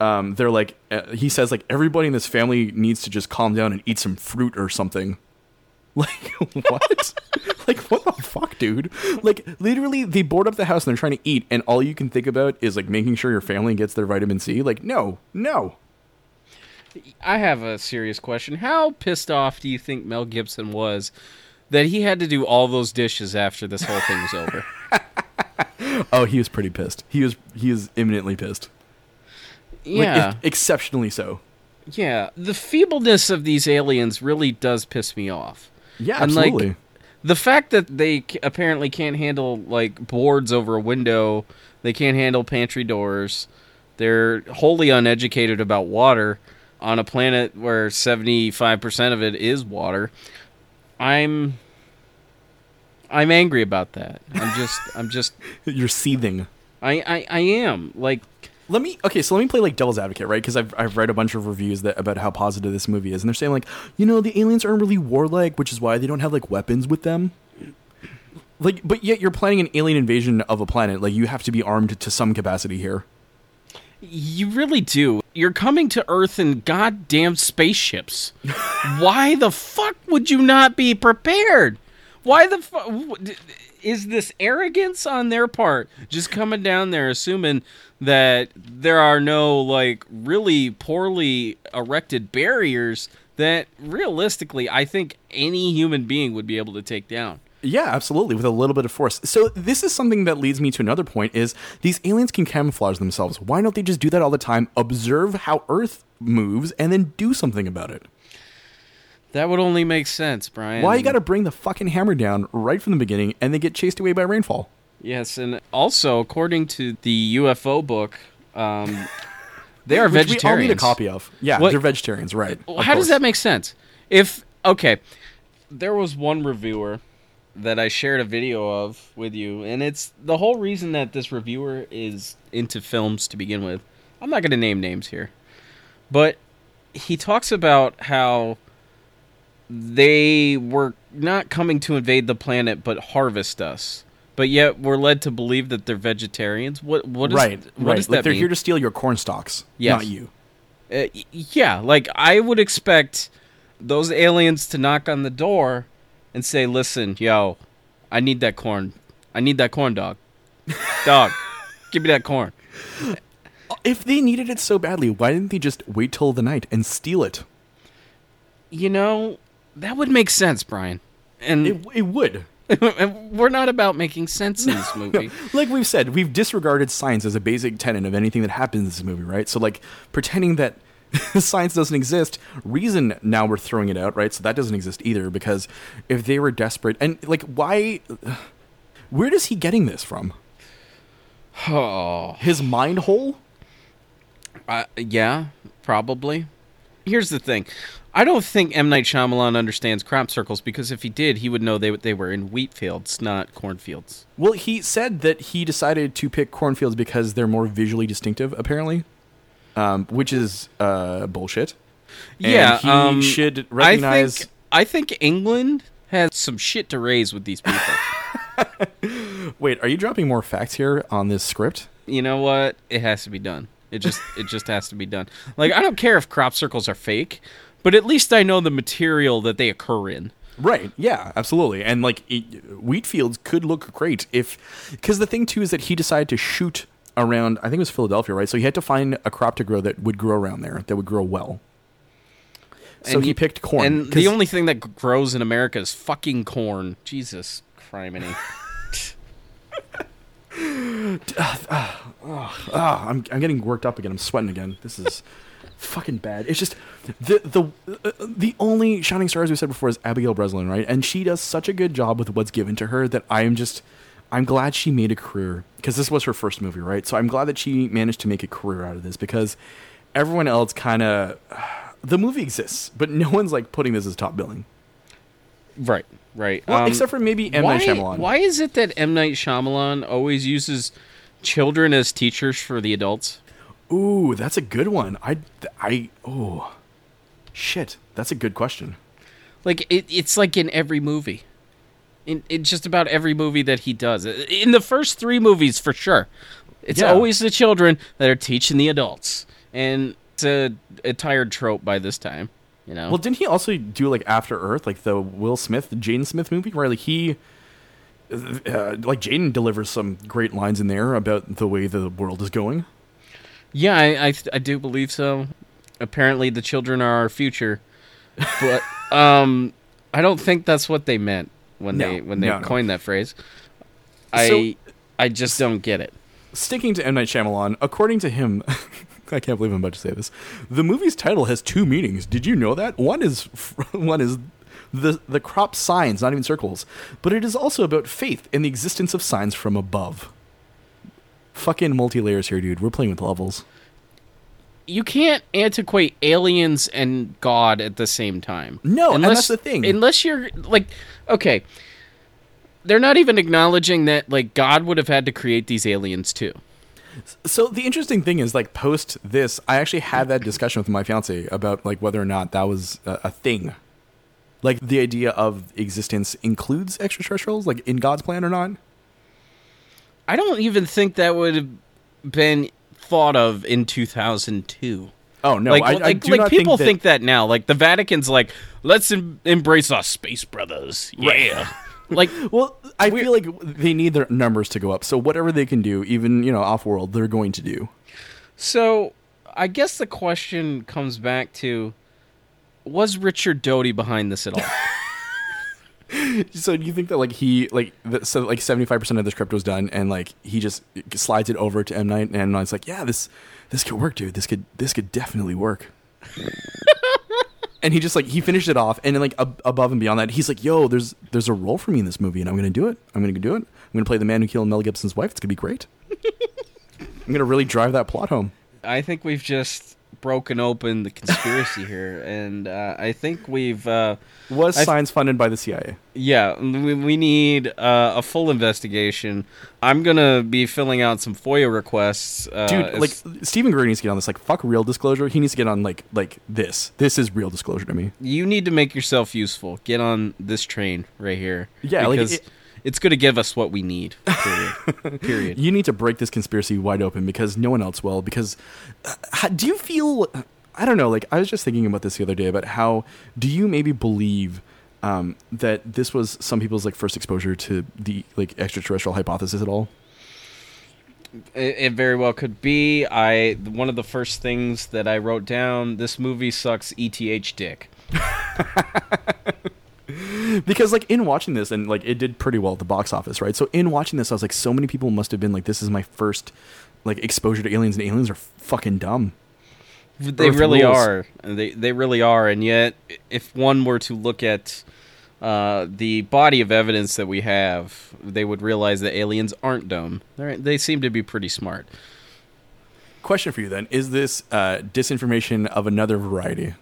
um, they're like, uh, he says like everybody in this family needs to just calm down and eat some fruit or something. Like what? like what the fuck, dude? Like literally, they board up the house and they're trying to eat, and all you can think about is like making sure your family gets their vitamin C. Like no, no. I have a serious question. How pissed off do you think Mel Gibson was that he had to do all those dishes after this whole thing was over? Oh, he was pretty pissed. He was he was imminently pissed. Like, yeah. ex- exceptionally so. yeah. The feebleness of these aliens really does piss me off. Yeah, And, like, absolutely. the fact that they c- apparently can't handle like boards over a window, they can't handle pantry doors. They're wholly uneducated about water on a planet where 75% of it is water. I'm I'm angry about that. I'm just I'm just You're seething. I I, I am like Let me okay, so let me play like devil's advocate, right? Because I've I've read a bunch of reviews that about how positive this movie is, and they're saying like, you know, the aliens aren't really warlike, which is why they don't have like weapons with them. Like, but yet you're planning an alien invasion of a planet. Like, you have to be armed to some capacity here. You really do. You're coming to Earth in goddamn spaceships. Why the fuck would you not be prepared? Why the fuck is this arrogance on their part? Just coming down there assuming that there are no like really poorly erected barriers that realistically I think any human being would be able to take down. Yeah, absolutely, with a little bit of force. So this is something that leads me to another point: is these aliens can camouflage themselves. Why don't they just do that all the time? Observe how Earth moves and then do something about it. That would only make sense, Brian. Why you got to bring the fucking hammer down right from the beginning and then get chased away by rainfall? Yes, and also according to the UFO book, um, they are Which vegetarians. we all need a copy of. Yeah, What- they're vegetarians, right? How does that make sense? If okay, there was one reviewer that I shared a video of with you, and it's the whole reason that this reviewer is into films to begin with. I'm not going to name names here, but he talks about how they were not coming to invade the planet but harvest us. But yet we're led to believe that they're vegetarians. What what is right, what right. does like that they're mean? here to steal your corn stalks, Yes. not you. Uh, yeah, like I would expect those aliens to knock on the door and say, "Listen, yo, I need that corn. I need that corn dog. Dog, give me that corn." If they needed it so badly, why didn't they just wait till the night and steal it? You know, that would make sense, Brian. And It, it would. we're not about making sense in this movie. Like we've said, we've disregarded science as a basic tenet of anything that happens in this movie, right? So, like, pretending that science doesn't exist, reason now we're throwing it out, right? So that doesn't exist either because if they were desperate, and like, why? Where is he getting this from? Oh, His mind hole? uh, yeah, probably. Here's the thing. I don't think M Night Shyamalan understands crop circles because if he did, he would know they they were in wheat fields, not cornfields. Well, he said that he decided to pick cornfields because they're more visually distinctive, apparently, um, which is uh, bullshit. And Yeah, he um, should recognize. I think I think England has some shit to raise with these people. Wait, are you dropping more facts here on this script? you know what? It has to be done. It just it just has to be done. Like I don't care if crop circles are fake, but at least I know the material that they occur in. Right. Yeah, absolutely. And like it, wheat fields could look great if cuz the thing too is that he decided to shoot around I think it was Philadelphia, right? So he had to find a crop to grow that would grow around there that would grow well. So he y- picked corn. And the only thing that grows in America is fucking corn. Jesus criminy. Ah, I'm I'm getting worked up again. I'm sweating again. This is fucking bad. It's just the the uh, the only shining star as we said before is Abigail Breslin, right? And she does such a good job with what's given to her that I am just I'm glad she made a career because this was her first movie, right? So I'm glad that she managed to make a career out of this because everyone else kind of the movie exists, but no one's like putting this as top billing. Right, right. Well, Um, except for maybe M why, Night Shyamalan. Why is it that M Night Shyamalan always uses children as teachers for the adults? Ooh, that's a good one. I I oh shit, that's a good question. Like it, it's like in every movie, in, in just about every movie that he does. In the first three movies, for sure, it's Yeah. always the children that are teaching the adults, and it's a, a tired trope by this time. You know. Well, didn't he also do like After Earth, like the Will Smith, Jaden Smith movie, where like he, uh, like Jaden delivers some great lines in there about the way the world is going. Yeah, I, I I do believe so. Apparently, the children are our future, but um, I don't think that's what they meant when No, they when they no, no. coined that phrase. I So- I just don't get it. Sticking to M Night Shyamalan, according to him, I can't believe I'm about to say this. The movie's title has two meanings. Did you know that? One is one is the the crop signs, not even circles, but it is also about faith in the existence of signs from above. Fucking multi layers here, dude. We're playing with levels. You can't antiquate aliens and God at the same time. No, and that's the thing. Unless you're like, okay, they're not even acknowledging that like God would have had to create these aliens too. So the interesting thing is, like, post this, I actually had that discussion with my fiance about like whether or not that was a, a thing, like the idea of existence includes extraterrestrials, like in God's plan or not. I don't even think that would have been thought of in 2002. Oh no, like, I, I like, do like not people think, that, think that now. Like the Vatican's like, let's em- embrace our space brothers. Yeah. like, Well, I feel like they need their numbers to go up, so whatever they can do, even you know off world, they're going to do. so I guess the question comes back to was Richard Doty behind this at all? So do you think that like he like the, so like seventy five percent of the script was done, and like he just slides it over to M Night, and M Night's like, yeah, this this could work, dude. This could this could definitely work. and he just like he finished it off, and then like ab- above and beyond that, he's like, yo, there's there's a role for me in this movie, and I'm gonna do it. I'm gonna do it. I'm gonna play the man who killed Mel Gibson's wife. It's gonna be great. I'm gonna really drive that plot home. I think we've just broken open the conspiracy here, and uh, I think we've. Uh, Was science funded by the CIA? Yeah, we, we need uh, a full investigation. I'm gonna be filling out some FOIA requests, uh, dude like steven greer needs to get on this like fuck real disclosure he needs to get on like like this this is real disclosure to me you need to make yourself useful. Get on this train right here. Yeah, like, it- it's gonna give us what we need. Period. Period. you need to break this conspiracy wide open because no one else will because uh, how, do you feel i don't know like i was just thinking about this the other day about how do you maybe believe um, that this was some people's like first exposure to the like extraterrestrial hypothesis at all It, it very well could be. I one of the first things that I wrote down. This movie sucks. ETH dick. because like in watching this and like it did pretty well at the box office right so in watching this i was like so many people must have been like this is my first like exposure to aliens and aliens are fucking dumb They Earth really rules. are. They they really are. And yet, if one were to look at uh, the body of evidence that we have, they would realize that aliens aren't dumb. They're, they seem to be pretty smart. question for you then is this uh, disinformation of another variety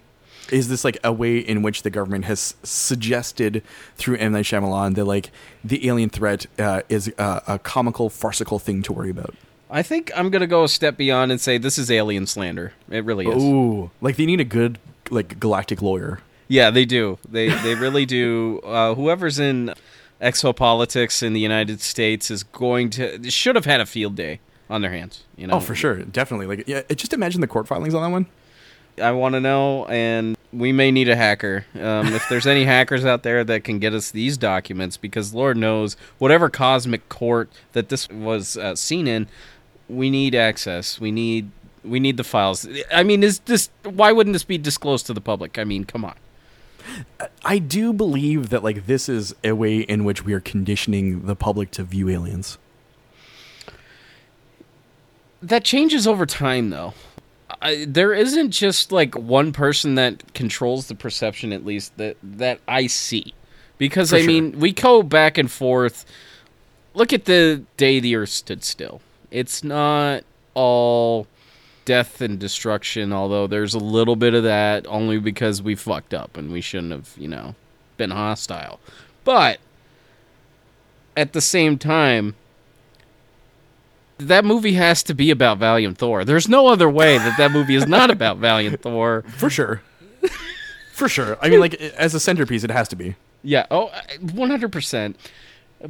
is this like a way in which the government has suggested through M. Night Shyamalan that like the alien threat uh, is a, a comical farcical thing to worry about I think I'm gonna go a step beyond and say this is alien slander. It really is. ooh like they need a good like galactic lawyer Yeah, they do. They they really do. Uh, whoever's in exopolitics in the United States is going to should have had a field day on their hands. You know. oh for sure definitely like yeah just imagine the court filings on that one I want to know, and we may need a hacker. Um, if there's any hackers out there that can get us these documents, because Lord knows, whatever cosmic court that this was uh, seen in, we need access. We need we need the files. I mean, is this why wouldn't this be disclosed to the public? I mean, come on. I do believe that like this is a way in which we are conditioning the public to view aliens. That changes over time, though. I, there isn't just like one person that controls the perception, at least that that I see, because For I sure. mean we go back and forth. Look at the day the Earth stood still. It's not all death and destruction, although there's a little bit of that, only because we fucked up and we shouldn't have, you know, been hostile. But at the same time, that movie has to be about Valiant Thor. There's no other way that that movie is not about Valiant Thor. For sure. For sure. I mean, like as a centerpiece, it has to be. Yeah, oh, 100%.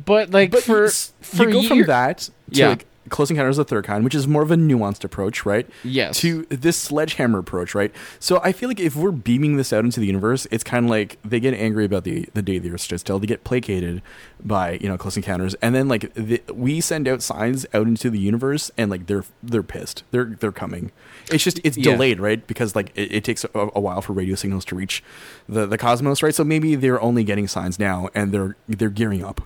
But like But for for you go from that to Yeah. like Close Encounters of the Third Kind, which is more of a nuanced approach, right? Yes. To this sledgehammer approach, right? So I feel like if we're beaming this out into the universe, it's kind of like they get angry about the the day the Earth stood still. They get placated by you know Close Encounters, and then like the, we send out signs out into the universe, and like they're they're pissed. They're they're coming. It's just it's Yeah. delayed, right? Because like it, it takes a, a while for radio signals to reach the the cosmos, right? So maybe they're only getting signs now, and they're they're gearing up.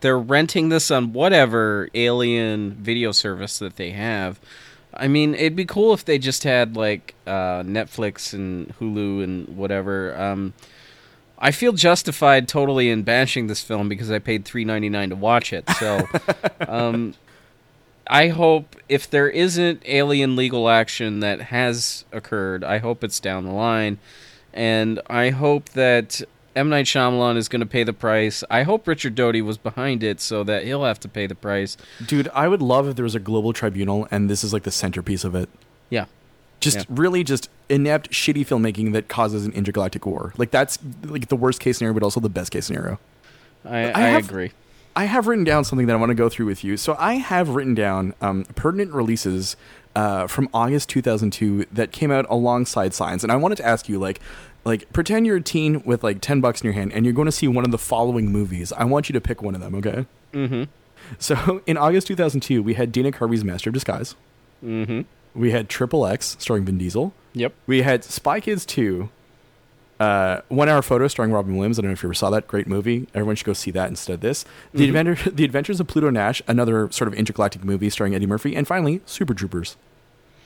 They're renting this on whatever alien video service that they have. I mean, it'd be cool if they just had like uh, Netflix and Hulu and whatever. Um, I feel justified totally in bashing this film because I paid three ninety nine to watch it. So, um, I hope if there isn't alien legal action that has occurred, I hope it's down the line, and I hope that M Night Shyamalan is going to pay the price. I hope Richard Doty was behind it so that he'll have to pay the price. Dude, I would love if there was a global tribunal and this is like the centerpiece of it. Yeah, Just Yeah. really just inept, shitty filmmaking that causes an intergalactic war. Like that's like the worst case scenario, but also the best case scenario. I, I I, have- agree. I have written down something that I want to go through with you. So I have written down um, pertinent releases uh, from August 2002 that came out alongside Signs, and I wanted to ask you, like, like pretend you're a teen with like 10 bucks in your hand, and you're going to see one of the following movies. I want you to pick one of them, okay? Mm-hmm. So in August 2002, we had Dana Carvey's Master of Disguise. Mm-hmm. We had Triple X starring Vin Diesel. Yep. We had Spy Kids 2, uh, One Hour Photo starring Robin Williams. I don't know if you ever saw that. Great movie. Everyone should go see that instead of this. The, Adventure, the Adventures of Pluto Nash, another sort of intergalactic movie starring Eddie Murphy. And finally, Super Troopers.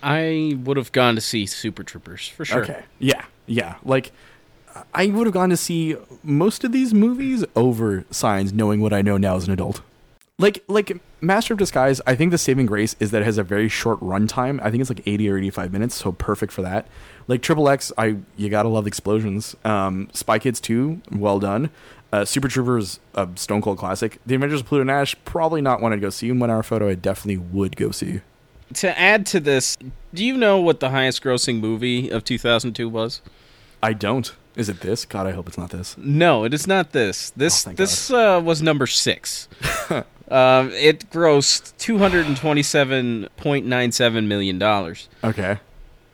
I would have gone to see Super Troopers for sure. Okay. Yeah. Yeah. Like, I would have gone to see most of these movies over Signs, knowing what I know now as an adult. Like, like Master of Disguise, I think the saving grace is that it has a very short runtime. I think it's like 80 or 85 minutes, so perfect for that. Like Triple X, I you gotta love explosions. Um, Spy Kids 2, well done. Uh, Super Troopers, a Stone Cold classic. The Adventures of Pluto Nash, probably not one I'd go see. One Hour Photo, I definitely would go see. To add to this, do you know what the highest grossing movie of 2002 was? I don't. Is it this? God, I hope it's not this. No, it is not this. This Oh, this uh, was number six. um, it grossed two hundred and twenty-seven point nine seven million dollars. Okay.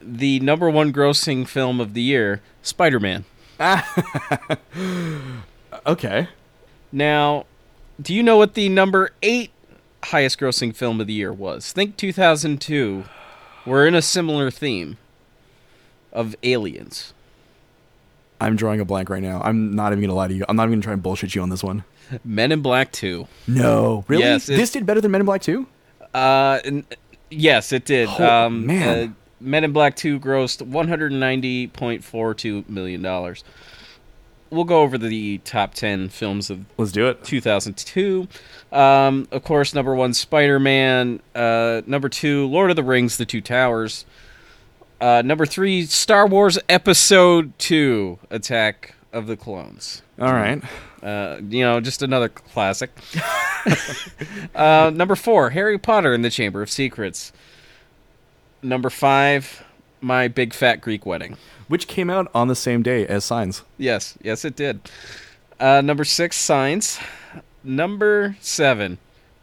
The number one grossing film of the year, Spider-Man. Okay. Now, do you know what the number eight highest grossing film of the year was? Think two thousand two. We're in a similar theme of aliens. I'm drawing a blank right now. I'm not even gonna lie to you. I'm not even gonna try and bullshit you on this one. Men in Black Two. No, really? Yes, it- this did better than Men in Black 2? Uh, n- yes, it did. Oh, um, man. uh, Men in Black Two grossed one hundred ninety point four two million dollars. We'll go over the top ten films of Let's do it. 2002. Um, of course, number one, Spider Man. Uh, number two, Lord of the Rings: The Two Towers. Uh, number three, Star Wars Episode Two: Attack of the Clones. All right. Uh, you know, just another classic. uh, number four, Harry Potter and the Chamber of Secrets. Number five, My Big Fat Greek Wedding. Which came out on the same day as Signs. Yes, yes, it did. Uh, number six, Signs. Number seven,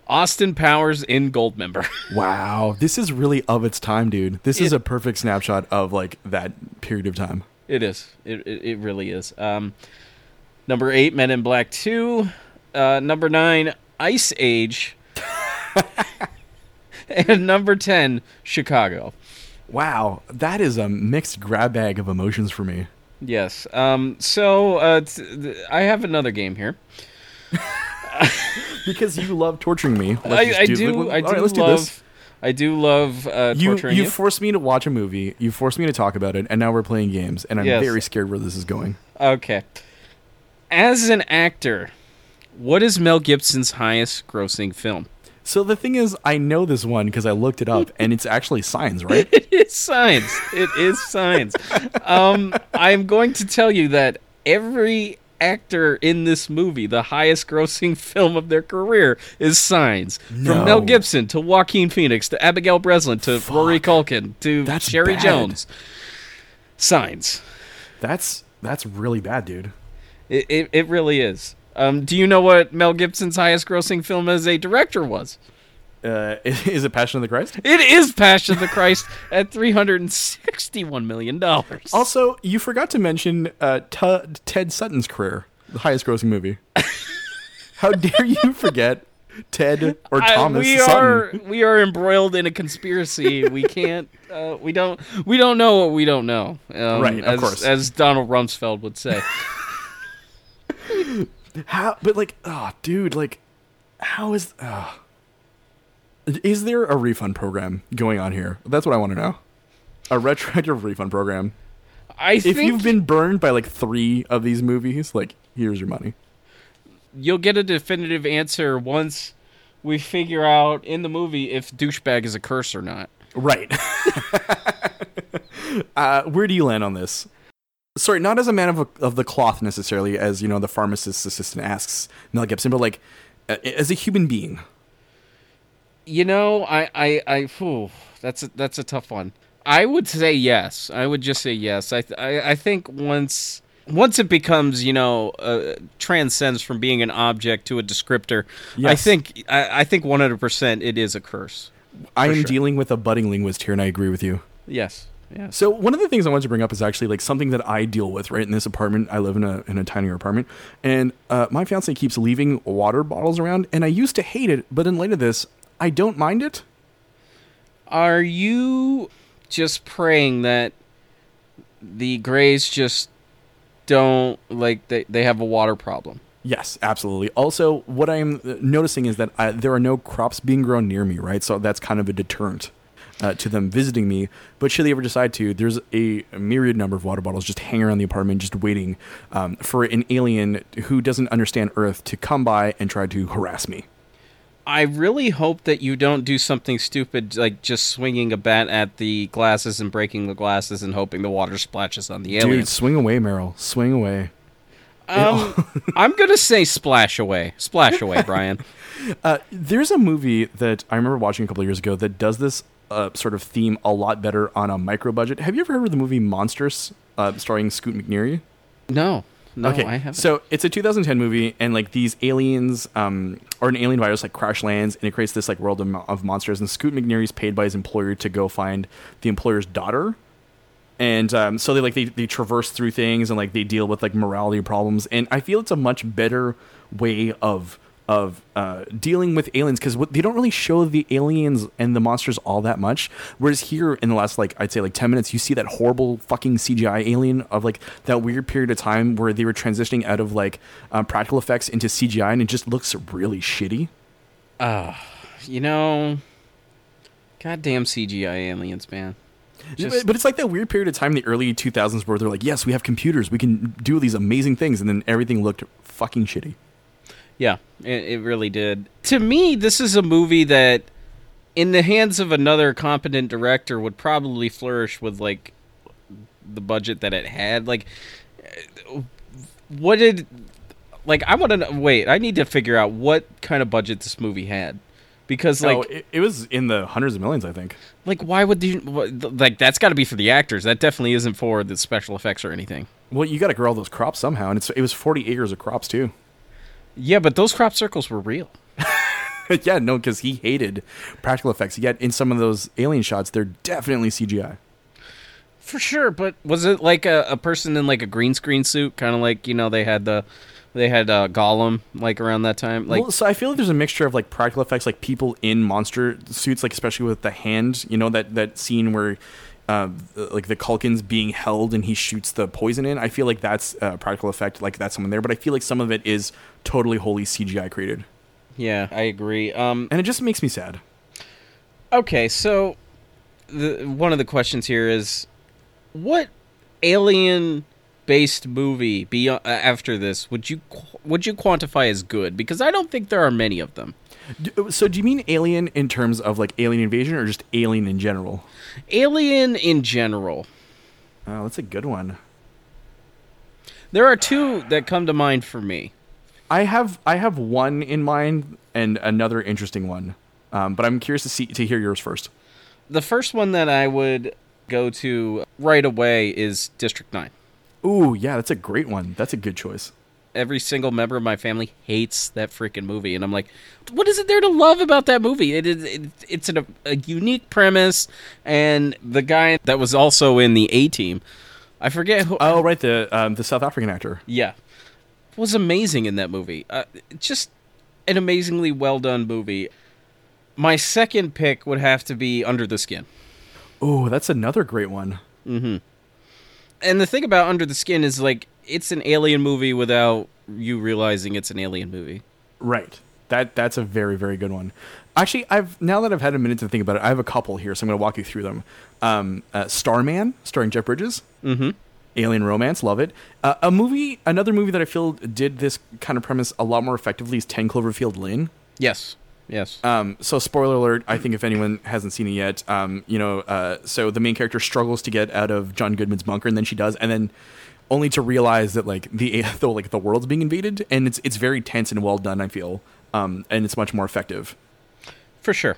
Austin Powers in Goldmember. Wow. This is really of its time, dude. This is a perfect snapshot of like that period of time. It is. It it, it really is. Um, number eight, Men in Black Two. Uh, number nine, Ice Age. and number ten, Chicago. Wow, that is a mixed grab bag of emotions for me. Yes. Um. So uh, t- th- I have another game here. Because you love torturing me. I, I do- do. let- I do right, let's do love. this. I do love uh, You torturing you you. forced me to watch a movie. You forced me to talk about it, and now we're playing games, and I'm Yes. very scared where this is going. Okay. As an actor, what is Mel Gibson's highest grossing film? So the thing is, I know this one because I looked it up, and it's actually Signs, right? It is science. It is science. um, I'm going to tell you that every actor in this movie, the highest grossing film of their career, is Signs. No. From Mel Gibson to Joaquin Phoenix to Abigail Breslin to Rory Culkin to That's Cherry bad. Jones. Signs. That's that's really bad, dude. It, it, it really is. Um, do you know what Mel Gibson's highest grossing film as a director was? Uh, is it Passion of the Christ? It is Passion of the Christ at $361 million. Also, you forgot to mention uh, T- Ted Sutton's career, the highest grossing movie. How dare you forget Ted or I- Thomas we Sutton? are we are embroiled in a conspiracy. we can't. Uh, we don't. We don't know what we don't know. Um, Right, of as, course. as Donald Rumsfeld would say. How? But like, oh, dude, like, how is? Uh, is there a refund program going on here? That's what I want to know. A retroactive refund program. I If think you've been burned by like three of these movies, like, here's your money. you'll get a definitive answer once we figure out in the movie if douchebag is a curse or not. Right. uh, where do you land on this? Sorry, not as a man of, of the cloth necessarily, as you know, the pharmacist's assistant asks Mel Gibson, but like as a human being. You know, I, I, I, whew, that's a, that's a tough one. I would say yes. I would just say yes. I, th- I, I think once, once it becomes, you know, uh, transcends from being an object to a descriptor. I think, I, I think one hundred percent it is a curse. I am sure. dealing with a budding linguist here, and I agree with you. Yes. So one of the things I wanted to bring up is actually like something that I deal with right in this apartment. I live in a in a tinier apartment, and uh, my fiance keeps leaving water bottles around, and I used to hate it, but in light of this, I don't mind it. Are you just praying that the Greys just don't like they they have a water problem? Yes, absolutely. Also, what I'm uh, noticing is that I, there are no crops being grown near me, right? So that's kind of a deterrent uh, to them visiting me. But should they ever decide to, there's a myriad number of water bottles just hanging around the apartment, just waiting um, for an alien who doesn't understand Earth to come by and try to harass me. I really hope that you don't do something stupid like just swinging a bat at the glasses and breaking the glasses and hoping the water splashes on the alien. Dude, swing away, Merrill. Swing away. Um, I'm gonna say splash away, splash away, Brian. Uh, there's a movie that I remember watching a couple of years ago that does this uh, sort of theme a lot better on a micro budget. Have you ever heard of the movie Monsters, uh, starring Scoot McNairy? No, no, okay, I haven't. so it's a 2010 movie, and like these aliens, um, or an alien virus, like crash lands, and it creates this like world of, of monsters. And Scoot is paid by his employer to go find the employer's daughter, and um, so they like they, they traverse through things and like they deal with like morality problems. And I feel it's a much better way of of uh, dealing with aliens because they don't really show the aliens and the monsters all that much. Whereas here in the last like I'd say like ten minutes, you see that horrible fucking CGI alien of like that weird period of time where they were transitioning out of like um, practical effects into CGI and it just looks really shitty. you know, goddamn CGI aliens, man. Just- but, but it's like that weird period of time in the early 2000s where they're like, yes, we have computers, we can do these amazing things, and then everything looked fucking shitty. Yeah, it, it really did. To me, this is a movie that, in the hands of another competent director, would probably flourish with like the budget that it had. Like, what did like I want to know? Wait, I need to figure out what kind of budget this movie had, because like oh, it, it was in the hundreds of millions, I think. like why would you like that's got to be for the actors. That definitely isn't for the special effects or anything. Well, you got to grow all those crops somehow, and it's it was 40 acres of crops too. Yeah, but those crop circles were real. yeah, no, because he hated practical effects. Yet in some of those alien shots, they're definitely CGI. For sure, but was it like a, a person in like a green screen suit, kind of like you know they had the they had uh, Gollum like around that time, like well, so I feel like there's a mixture of like practical effects, like people in monster suits, like especially with the hand. You know that that scene where. Uh, like the Culkin's being held and he shoots the poison in. I feel like that's a practical effect, like that's someone there. But I feel like some of it is totally wholly CGI created, yeah, I agree. Um, and it just makes me sad. okay, so the one of the questions here is, what alien based movie be uh, after this would you qu- would you quantify as good? Because I don't think there are many of them. D- So, do you mean Alien in terms of like Alien Invasion, or just Alien in general? Alien in general. Oh, that's a good one. There are two that come to mind for me. I have I have one in mind and another interesting one, um, but I'm curious to see to hear yours first. The first one that I would go to right away is District 9. Ooh, yeah, that's a great one. That's a good choice. Every single member of my family hates that freaking movie, and I'm like, what is it there to love about that movie? It is it, it's an, a unique premise, and the guy that was also in the A Team, I forget who. Oh, right, the um, the South African actor. yeah, was amazing in that movie. Uh, just an amazingly well done movie. My second pick would have to be Under the Skin. Oh, that's another great one. Mm-hmm. and the thing about Under the Skin is like it's an alien movie without you realizing it's an alien movie. Right. That that's a very very good one. Actually, I've now that I've had a minute to think about it, I have a couple here, so I'm going to walk you through them. Um, uh, Starman, starring Jeff Bridges. Mm-hmm. Alien Romance, love it. Uh, a movie, another movie that I feel did this kind of premise a lot more effectively is Ten Cloverfield Lane. Yes. Yes. Um, so spoiler alert, I think if anyone hasn't seen it yet, um, you know, uh, so the main character struggles to get out of John Goodman's bunker, and then she does, and then only to realize that like the, the like the world's being invaded, and it's it's very tense and well done. I feel, um, and it's much more effective. For sure.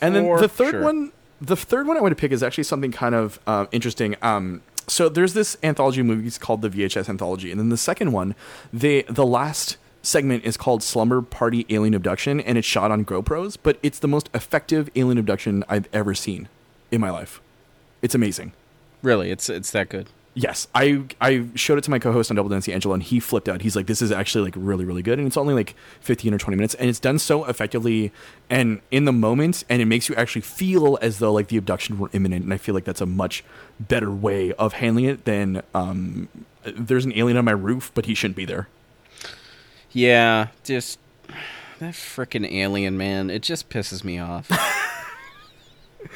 And then the third sure. one, the third one I want to pick is actually something kind of uh, interesting. Um, so there's this anthology of movies called the VHS anthology, and then the second one, they the last segment is called Slumber Party Alien Abduction, and it's shot on GoPros, but it's the most effective alien abduction I've ever seen in my life. It's amazing. Really, it's it's that good. Yes, I I showed it to my co-host on Double Density, Angela, and he flipped out. He's like, "This is actually like really really good," and it's only like fifteen or twenty minutes, and it's done so effectively and in the moment, and it makes you actually feel as though like the abduction were imminent. And I feel like that's a much better way of handling it than um, there's an alien on my roof, but he shouldn't be there. Yeah, just that freaking alien man. It just pisses me off.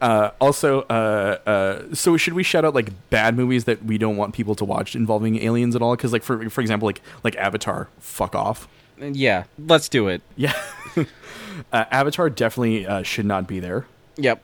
Uh, also, uh, uh, so should we shout out like bad movies that we don't want people to watch involving aliens at all? Because like for for example, like like Avatar, fuck off. yeah, let's do it. Yeah. uh, Avatar definitely uh, should not be there. Yep.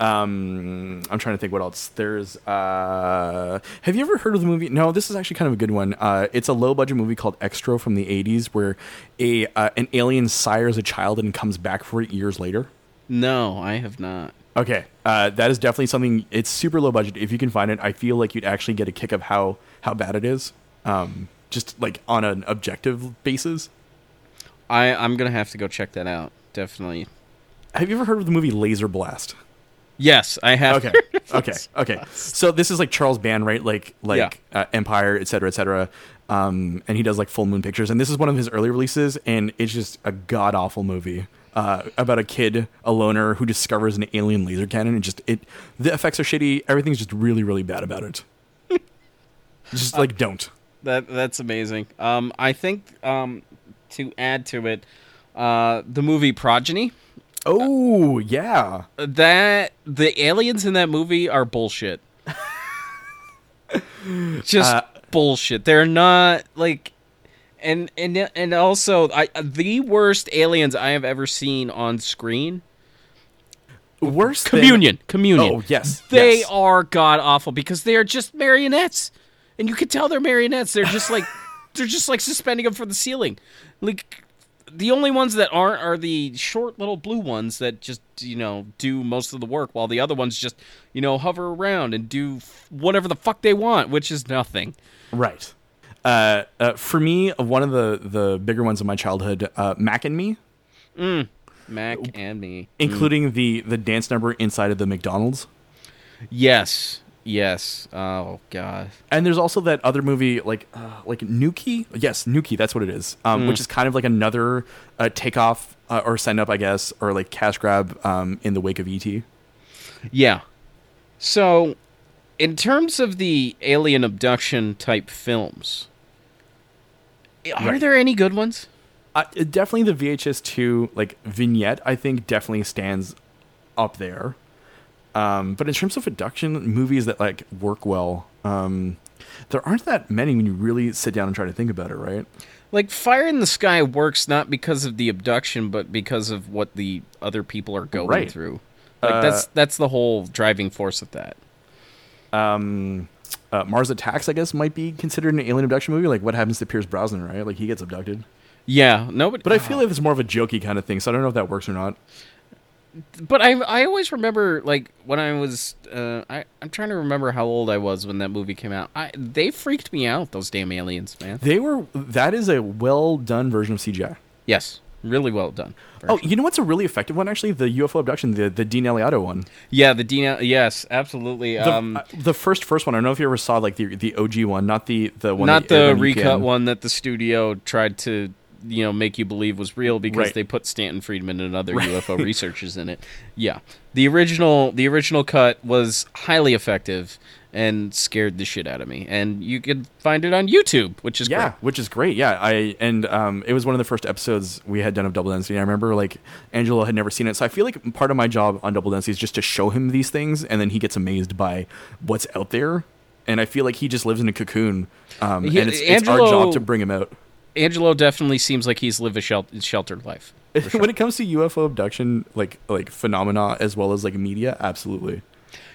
Um, I'm trying to think what else. There's. Uh, have you ever heard of the movie? No, this is actually kind of a good one. Uh, it's a low budget movie called Xtro from the 80s, where a uh, an alien sires a child and comes back for it years later. No, I have not. Okay, uh, that is definitely something. It's super low budget. If you can find it, I feel like you'd actually get a kick of how how bad it is. Um, just like on an objective basis. I I'm gonna have to go check that out. Definitely. Have you ever heard of the movie Laserblast? Yes, I have. okay okay okay so this is like charles band right like like uh, empire et cetera et cetera um, and he does like full moon pictures and this is one of his early releases and it's just a god awful movie uh, about a kid a loner who discovers an alien laser cannon and just it the effects are shitty everything's just really really bad about it just like don't That that's amazing. Um, I think um, to add to it, uh, the movie Progeny. oh yeah That the aliens in that movie are bullshit. Just Uh, bullshit. They're not like, and and and also, I the worst aliens I have ever seen on screen. worse than- Communion, communion. oh yes They yes. are god awful because they are just marionettes, and you can tell they're marionettes. They're just like they're just like suspending them from the ceiling. Like the only ones that aren't are the short little blue ones that just you know do most of the work, while the other ones just you know hover around and do whatever the fuck they want, which is nothing. right uh, uh, for me one of the the bigger ones of my childhood uh, mac and me Mac and me. including the the dance number inside of the McDonald's. Yes, Yes. Oh God. And there's also that other movie, like uh, like Nukie. Yes, Nukie. That's what it is. Um, Which is kind of like another uh, takeoff uh, or send up, I guess, or like cash grab um, in the wake of ET. Yeah. So, in terms of the alien abduction type films, are Right. there any good ones? Uh, definitely the VHS two like vignette. I think definitely stands up there. Um, but in terms of abduction movies that like work well, um, there aren't that many when you really sit down and try to think about it, right? Like Fire in the Sky works not because of the abduction, but because of what the other people are going Right. through. Like Uh, that's that's the whole driving force of that. um, uh, Mars Attacks, I guess, might be considered an alien abduction movie. Like, what happens to Pierce Brosnan, right? Like, he gets abducted. Yeah, no, but But I feel like it's more of a jokey kind of thing, so I don't know if that works or not. but I I always remember like when I was uh, I I'm trying to remember how old I was when that movie came out. I they freaked me out those damn aliens, man. They were. That is a well done version of CGI. Yes, really well done. Oh, you know what's a really effective one? Actually, the UFO abduction, the the Dean Alioto one. yeah, the Dina. Yes, absolutely. The, um, uh, the first first one. I don't know if you ever saw like the the OG one, not the the one. not the recut UPN. one that the studio tried to you know make you believe was real because Right. they put Stanton Friedman and other UFO researchers in it. Yeah, the original the original cut was highly effective and scared the shit out of me. And you could find it on YouTube, which is Yeah, great. which is great. Yeah, I and um, it was one of the first episodes we had done of Double Density. I remember like Angelo had never seen it, so I feel like part of my job on Double Density is just to show him these things, and then he gets amazed by what's out there. And I feel like he just lives in a cocoon, um, He- and it's, it's our job to bring him out. Angelo definitely seems like he's lived a shel- sheltered life. when it comes to UFO abduction, like like phenomena as well as like media, absolutely.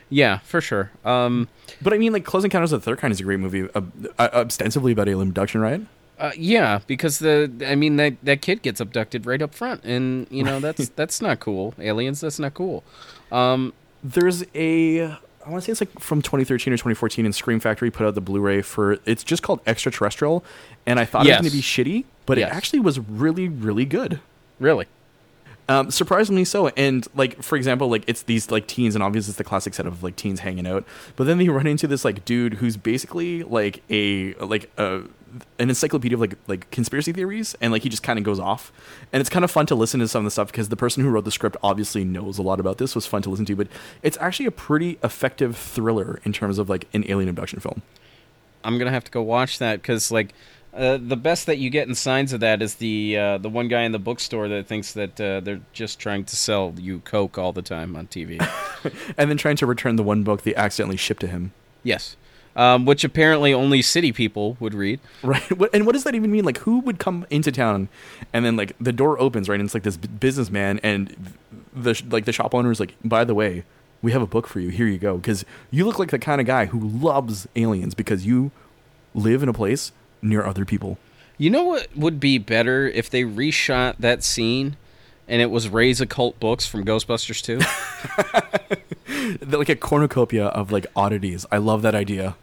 Yeah, for sure. Um, But I mean, like Close Encounters of the Third Kind is a great movie, uh, uh, ostensibly about alien abduction, right? uh, yeah, because the I mean that that kid gets abducted right up front, and you know that's that's not cool. Aliens, that's not cool. Um, There's a I want to say it's like from 2013 or 2014, and Scream Factory put out the Blu-ray for it's just called Extraterrestrial, and I thought Yes. it was going to be shitty, but Yes. it actually was really really good. really. Um, surprisingly so, and like for example, like it's these like teens, and obviously it's the classic set of like teens hanging out. But then they run into this like dude who's basically like a like a an encyclopedia of like like conspiracy theories, and like he just kind of goes off, and it's kind of fun to listen to some of the stuff because the person who wrote the script obviously knows a lot about this. Was fun to listen to, but it's actually a pretty effective thriller in terms of like an alien abduction film. I'm gonna have to go watch that because like uh, the best that you get in signs of that is the uh, the one guy in the bookstore that thinks that uh, they're just trying to sell you coke all the time on TV. And then trying to return the one book they accidentally shipped to him. yes, um, which apparently only city people would read. Right. And what does that even mean? Like, who would come into town, and then like the door opens, right, and it's like this b- businessman, and the sh- like the shop owner is like, by the way, we have a book for you. Here you go, because you look like the kind of guy who loves aliens because you live in a place near other people. You know what would be better if they reshot that scene and it was Ray's occult books from Ghostbusters 2? Like a cornucopia of like oddities. I love that idea.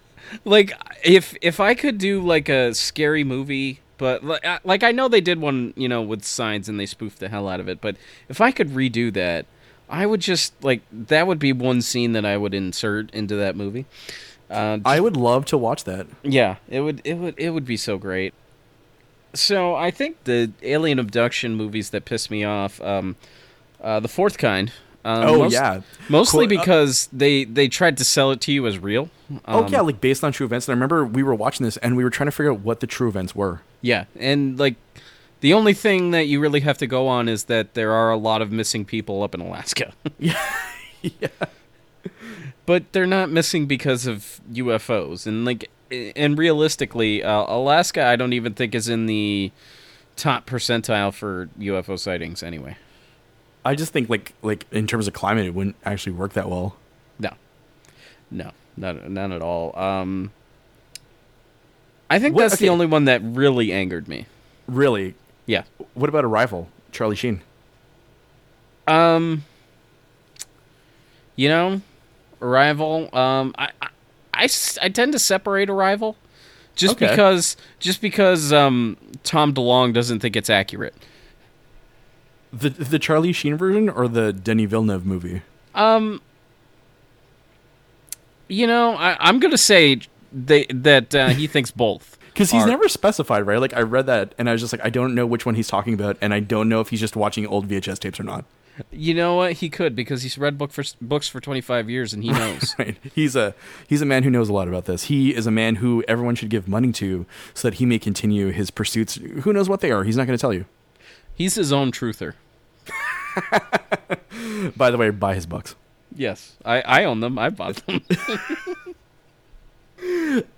like if if I could do like a scary movie, but li- uh, like I know they did one, you know, with signs and they spoofed the hell out of it, but if I could redo that, I would just like that would be one scene that I would insert into that movie. Uh, I would love to watch that. yeah, it would it would it would be so great. So I think the alien abduction movies that piss me off, um, uh, the fourth kind. Um, Oh, most- yeah. mostly Cool, uh, because they they tried to sell it to you as real. oh Um, yeah, like based on true events. And I remember we were watching this and we were trying to figure out what the true events were. Yeah, and like the only thing that you really have to go on is that there are a lot of missing people up in Alaska. yeah. yeah. But they're not missing because of UFOs and like and realistically, uh, Alaska I don't even think is in the top percentile for UFO sightings anyway. I just think like like in terms of climate, it wouldn't actually work that well. No. No, not none at all. Um I think What- that's the only one that really angered me. Really, Yeah. What about Arrival? Charlie Sheen. Um, you know, Arrival. Um, I, I, I I tend to separate Arrival, just Okay. because just because um Tom DeLonge doesn't think it's accurate. The the Charlie Sheen version or the Denny Villeneuve movie? Um, You know, I, I'm gonna say they, that uh, he thinks both. Because he's never specified, right? Like I read that, and I was just like, I don't know which one he's talking about, and I don't know if he's just watching old VHS tapes or not. You know what? He could because he's read book for books for 25 years and he knows. Right? He's a he's a man who knows a lot about this. He is a man who everyone should give money to, so that he may continue his pursuits. Who knows what they are? He's not going to tell you. he's his own truther. By the way, buy his books. Yes, I, I own them. I bought them.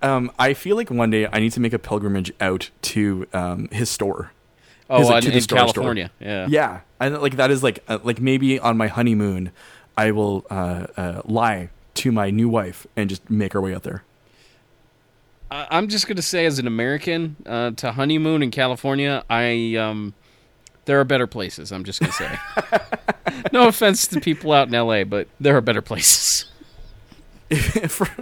Um, I feel like one day I need to make a pilgrimage out to um, his store. Oh, Is it in, in store store? California. Yeah. Yeah, I like that is like uh, like maybe on my honeymoon, I will uh, uh, lie to my new wife and just make our way out there. I, I'm just gonna say, as an American, uh, to honeymoon in California, I um, there are better places. I'm just gonna say. no offense to people out in LA, but there are better places.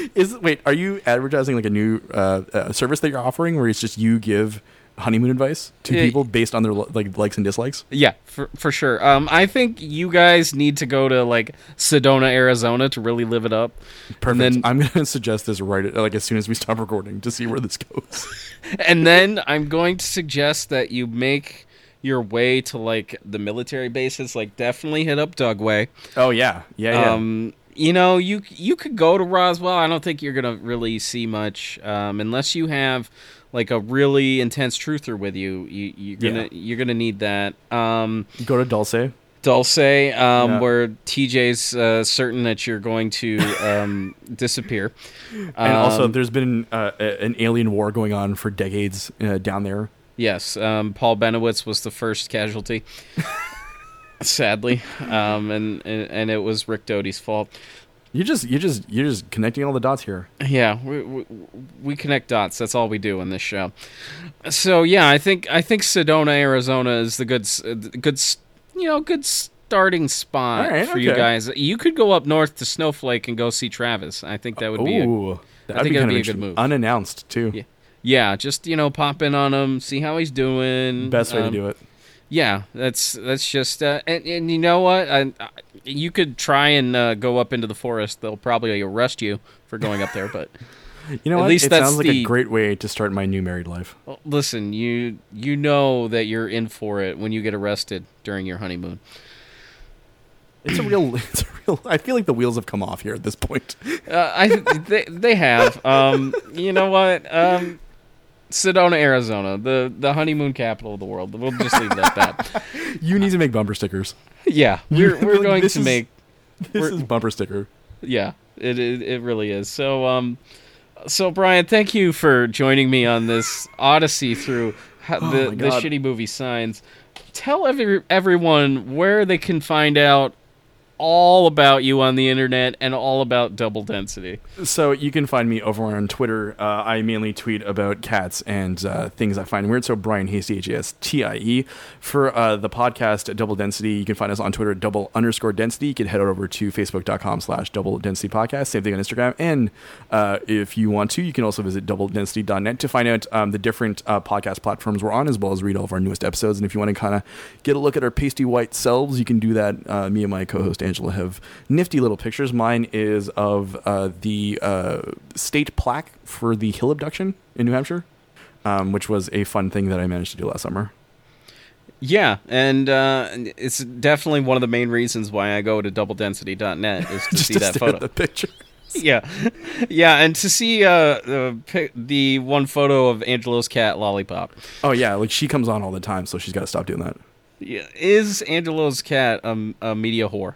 Is wait, are you advertising like a new uh, uh, service that you're offering, where it's just you give honeymoon advice to Yeah. people based on their like likes and dislikes? Yeah, for for sure. Um, I think you guys need to go to like Sedona, Arizona, to really live it up. Perfect. then- I'm going to suggest this right like as soon as we stop recording to see where this goes. and then I'm going to suggest that you make your way to like the military bases. Like, definitely hit up Dugway. oh yeah, yeah, yeah. Um, you know, you you could go to Roswell. I don't think you're gonna really see much um, unless you have like a really intense truther with you. You you're gonna Yeah. you're gonna need that. Um, Go to Dulce. Dulce, um, Yeah. where TJ's uh, certain that you're going to um, disappear. And also, Um, there's been uh, an alien war going on for decades uh, down there. Yes, um, Paul Bennewitz was the first casualty. Sadly, um, and, and and it was Rick Doty's fault. You just, you just, you're just connecting all the dots here. Yeah, we, we we connect dots. That's all we do in this show. So yeah, I think I think Sedona, Arizona, is the good good you know good starting spot right, for you guys. You could go up north to Snowflake and go see Travis. I think that would be a, Ooh, that'd think be that'd kind be of a good move. Unannounced too. Yeah. yeah, just you know pop in on him, see how he's doing. Best way Um, to do it. Yeah, that's that's just uh, and and you know what? I, I, you could try and uh, go up into the forest. They'll probably arrest you for going up there, but. You know at what? least it sounds like the- a great way to start my new married life. Listen, you you know that you're in for it when you get arrested during your honeymoon. It's a real, it's a real. I feel like the wheels have come off here at this point. Uh, I they they have. Um, you know what? Um, Sedona, Arizona, the the honeymoon capital of the world. We'll just leave it at that. You need to make bumper stickers. Yeah, we're we're going to is- make. This is bumper sticker. Yeah, it, it it really is. So um, so Brian, thank you for joining me on this odyssey through the Oh the shitty movie Signs. Tell every everyone where they can find out all about you on the internet and all about Double Density. So you can find me over on Twitter. Uh, I mainly tweet about cats and uh, things I find weird. So Brian Hastie, H A S T I E. For uh, the podcast Double Density, you can find us on Twitter at double underscore density. You can head over to facebook.com slash double density podcast. Same thing on Instagram. And uh, if you want to, you can also visit doubledensity.net to find out um, the different uh, podcast platforms we're on, as well as read all of our newest episodes. And if you want to kind of get a look at our pasty white selves, you can do that. Uh, me and my co-host Angelo have nifty little pictures. Mine is of uh, the uh, state plaque for the Hill abduction in New Hampshire, um, which was a fun thing that I managed to do last summer. Yeah, and uh, it's definitely one of the main reasons why I go to doubledensity.net is to see to that photo. the picture. yeah, yeah, and to see uh, the the one photo of Angelo's cat Lollipop. Oh yeah, like she comes on all the time, so she's got to stop doing that. Yeah, is Angelo's cat a, a media whore?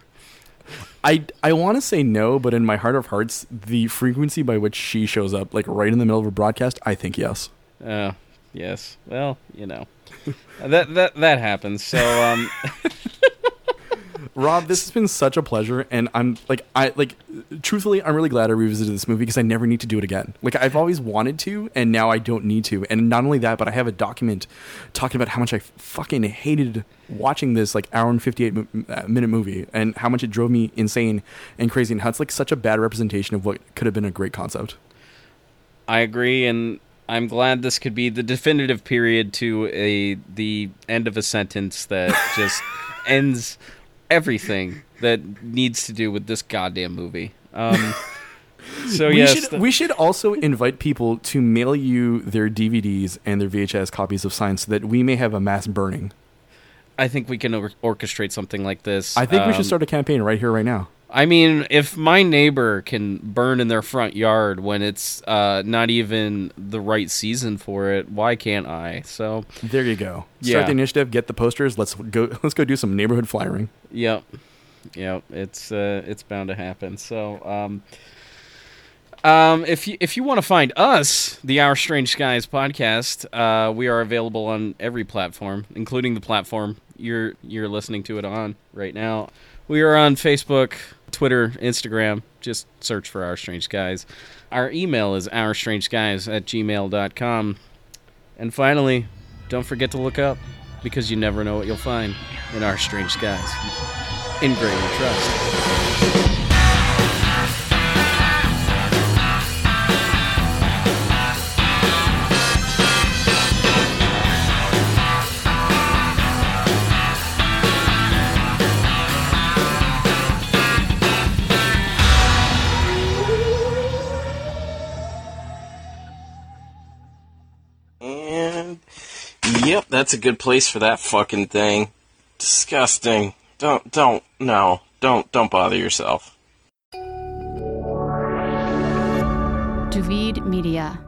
I, I want to say no, but in my heart of hearts, the frequency by which she shows up, like right in the middle of a broadcast, I think yes. Uh, yes. Well, you know, that that that happens. So um, Rob, this has been such a pleasure, and I'm like, I like, truthfully, I'm really glad I revisited this movie because I never need to do it again. Like, I've always wanted to, and now I don't need to. And not only that, but I have a document talking about how much I fucking hated watching this like hour and 58 mo- uh, minute movie, and how much it drove me insane and crazy, and how it's like such a bad representation of what could have been a great concept. I agree, and I'm glad this could be the definitive period to a the end of a sentence that just ends everything that needs to do with this goddamn movie. Um, So we yes, should the- we should also invite people to mail you their DVDs and their VHS copies of Signs so that we may have a mass burning. I think we can or- orchestrate something like this. I think we Um, should start a campaign right here, right now. I mean, if my neighbor can burn in their front yard when it's uh, not even the right season for it, why can't I? So, There you go. Start Yeah. the initiative. Get the posters. Let's go. Let's go do some neighborhood flyering. yep, yep, it's uh, it's bound to happen. So, um, um, if you if you want to find us, the Our Strange Skies podcast, uh, we are available on every platform, including the platform you're you're listening to it on right now. We are on Facebook, Twitter, Instagram. Just search for Our Strange Skies. Our email is ourstrangeskies at gmail.com. And finally, don't forget to look up because you never know what you'll find in Our Strange Skies. In greater trust. Yep, that's a good place for that fucking thing. Disgusting. Don't don't no. Don't don't bother yourself. Duvid Media.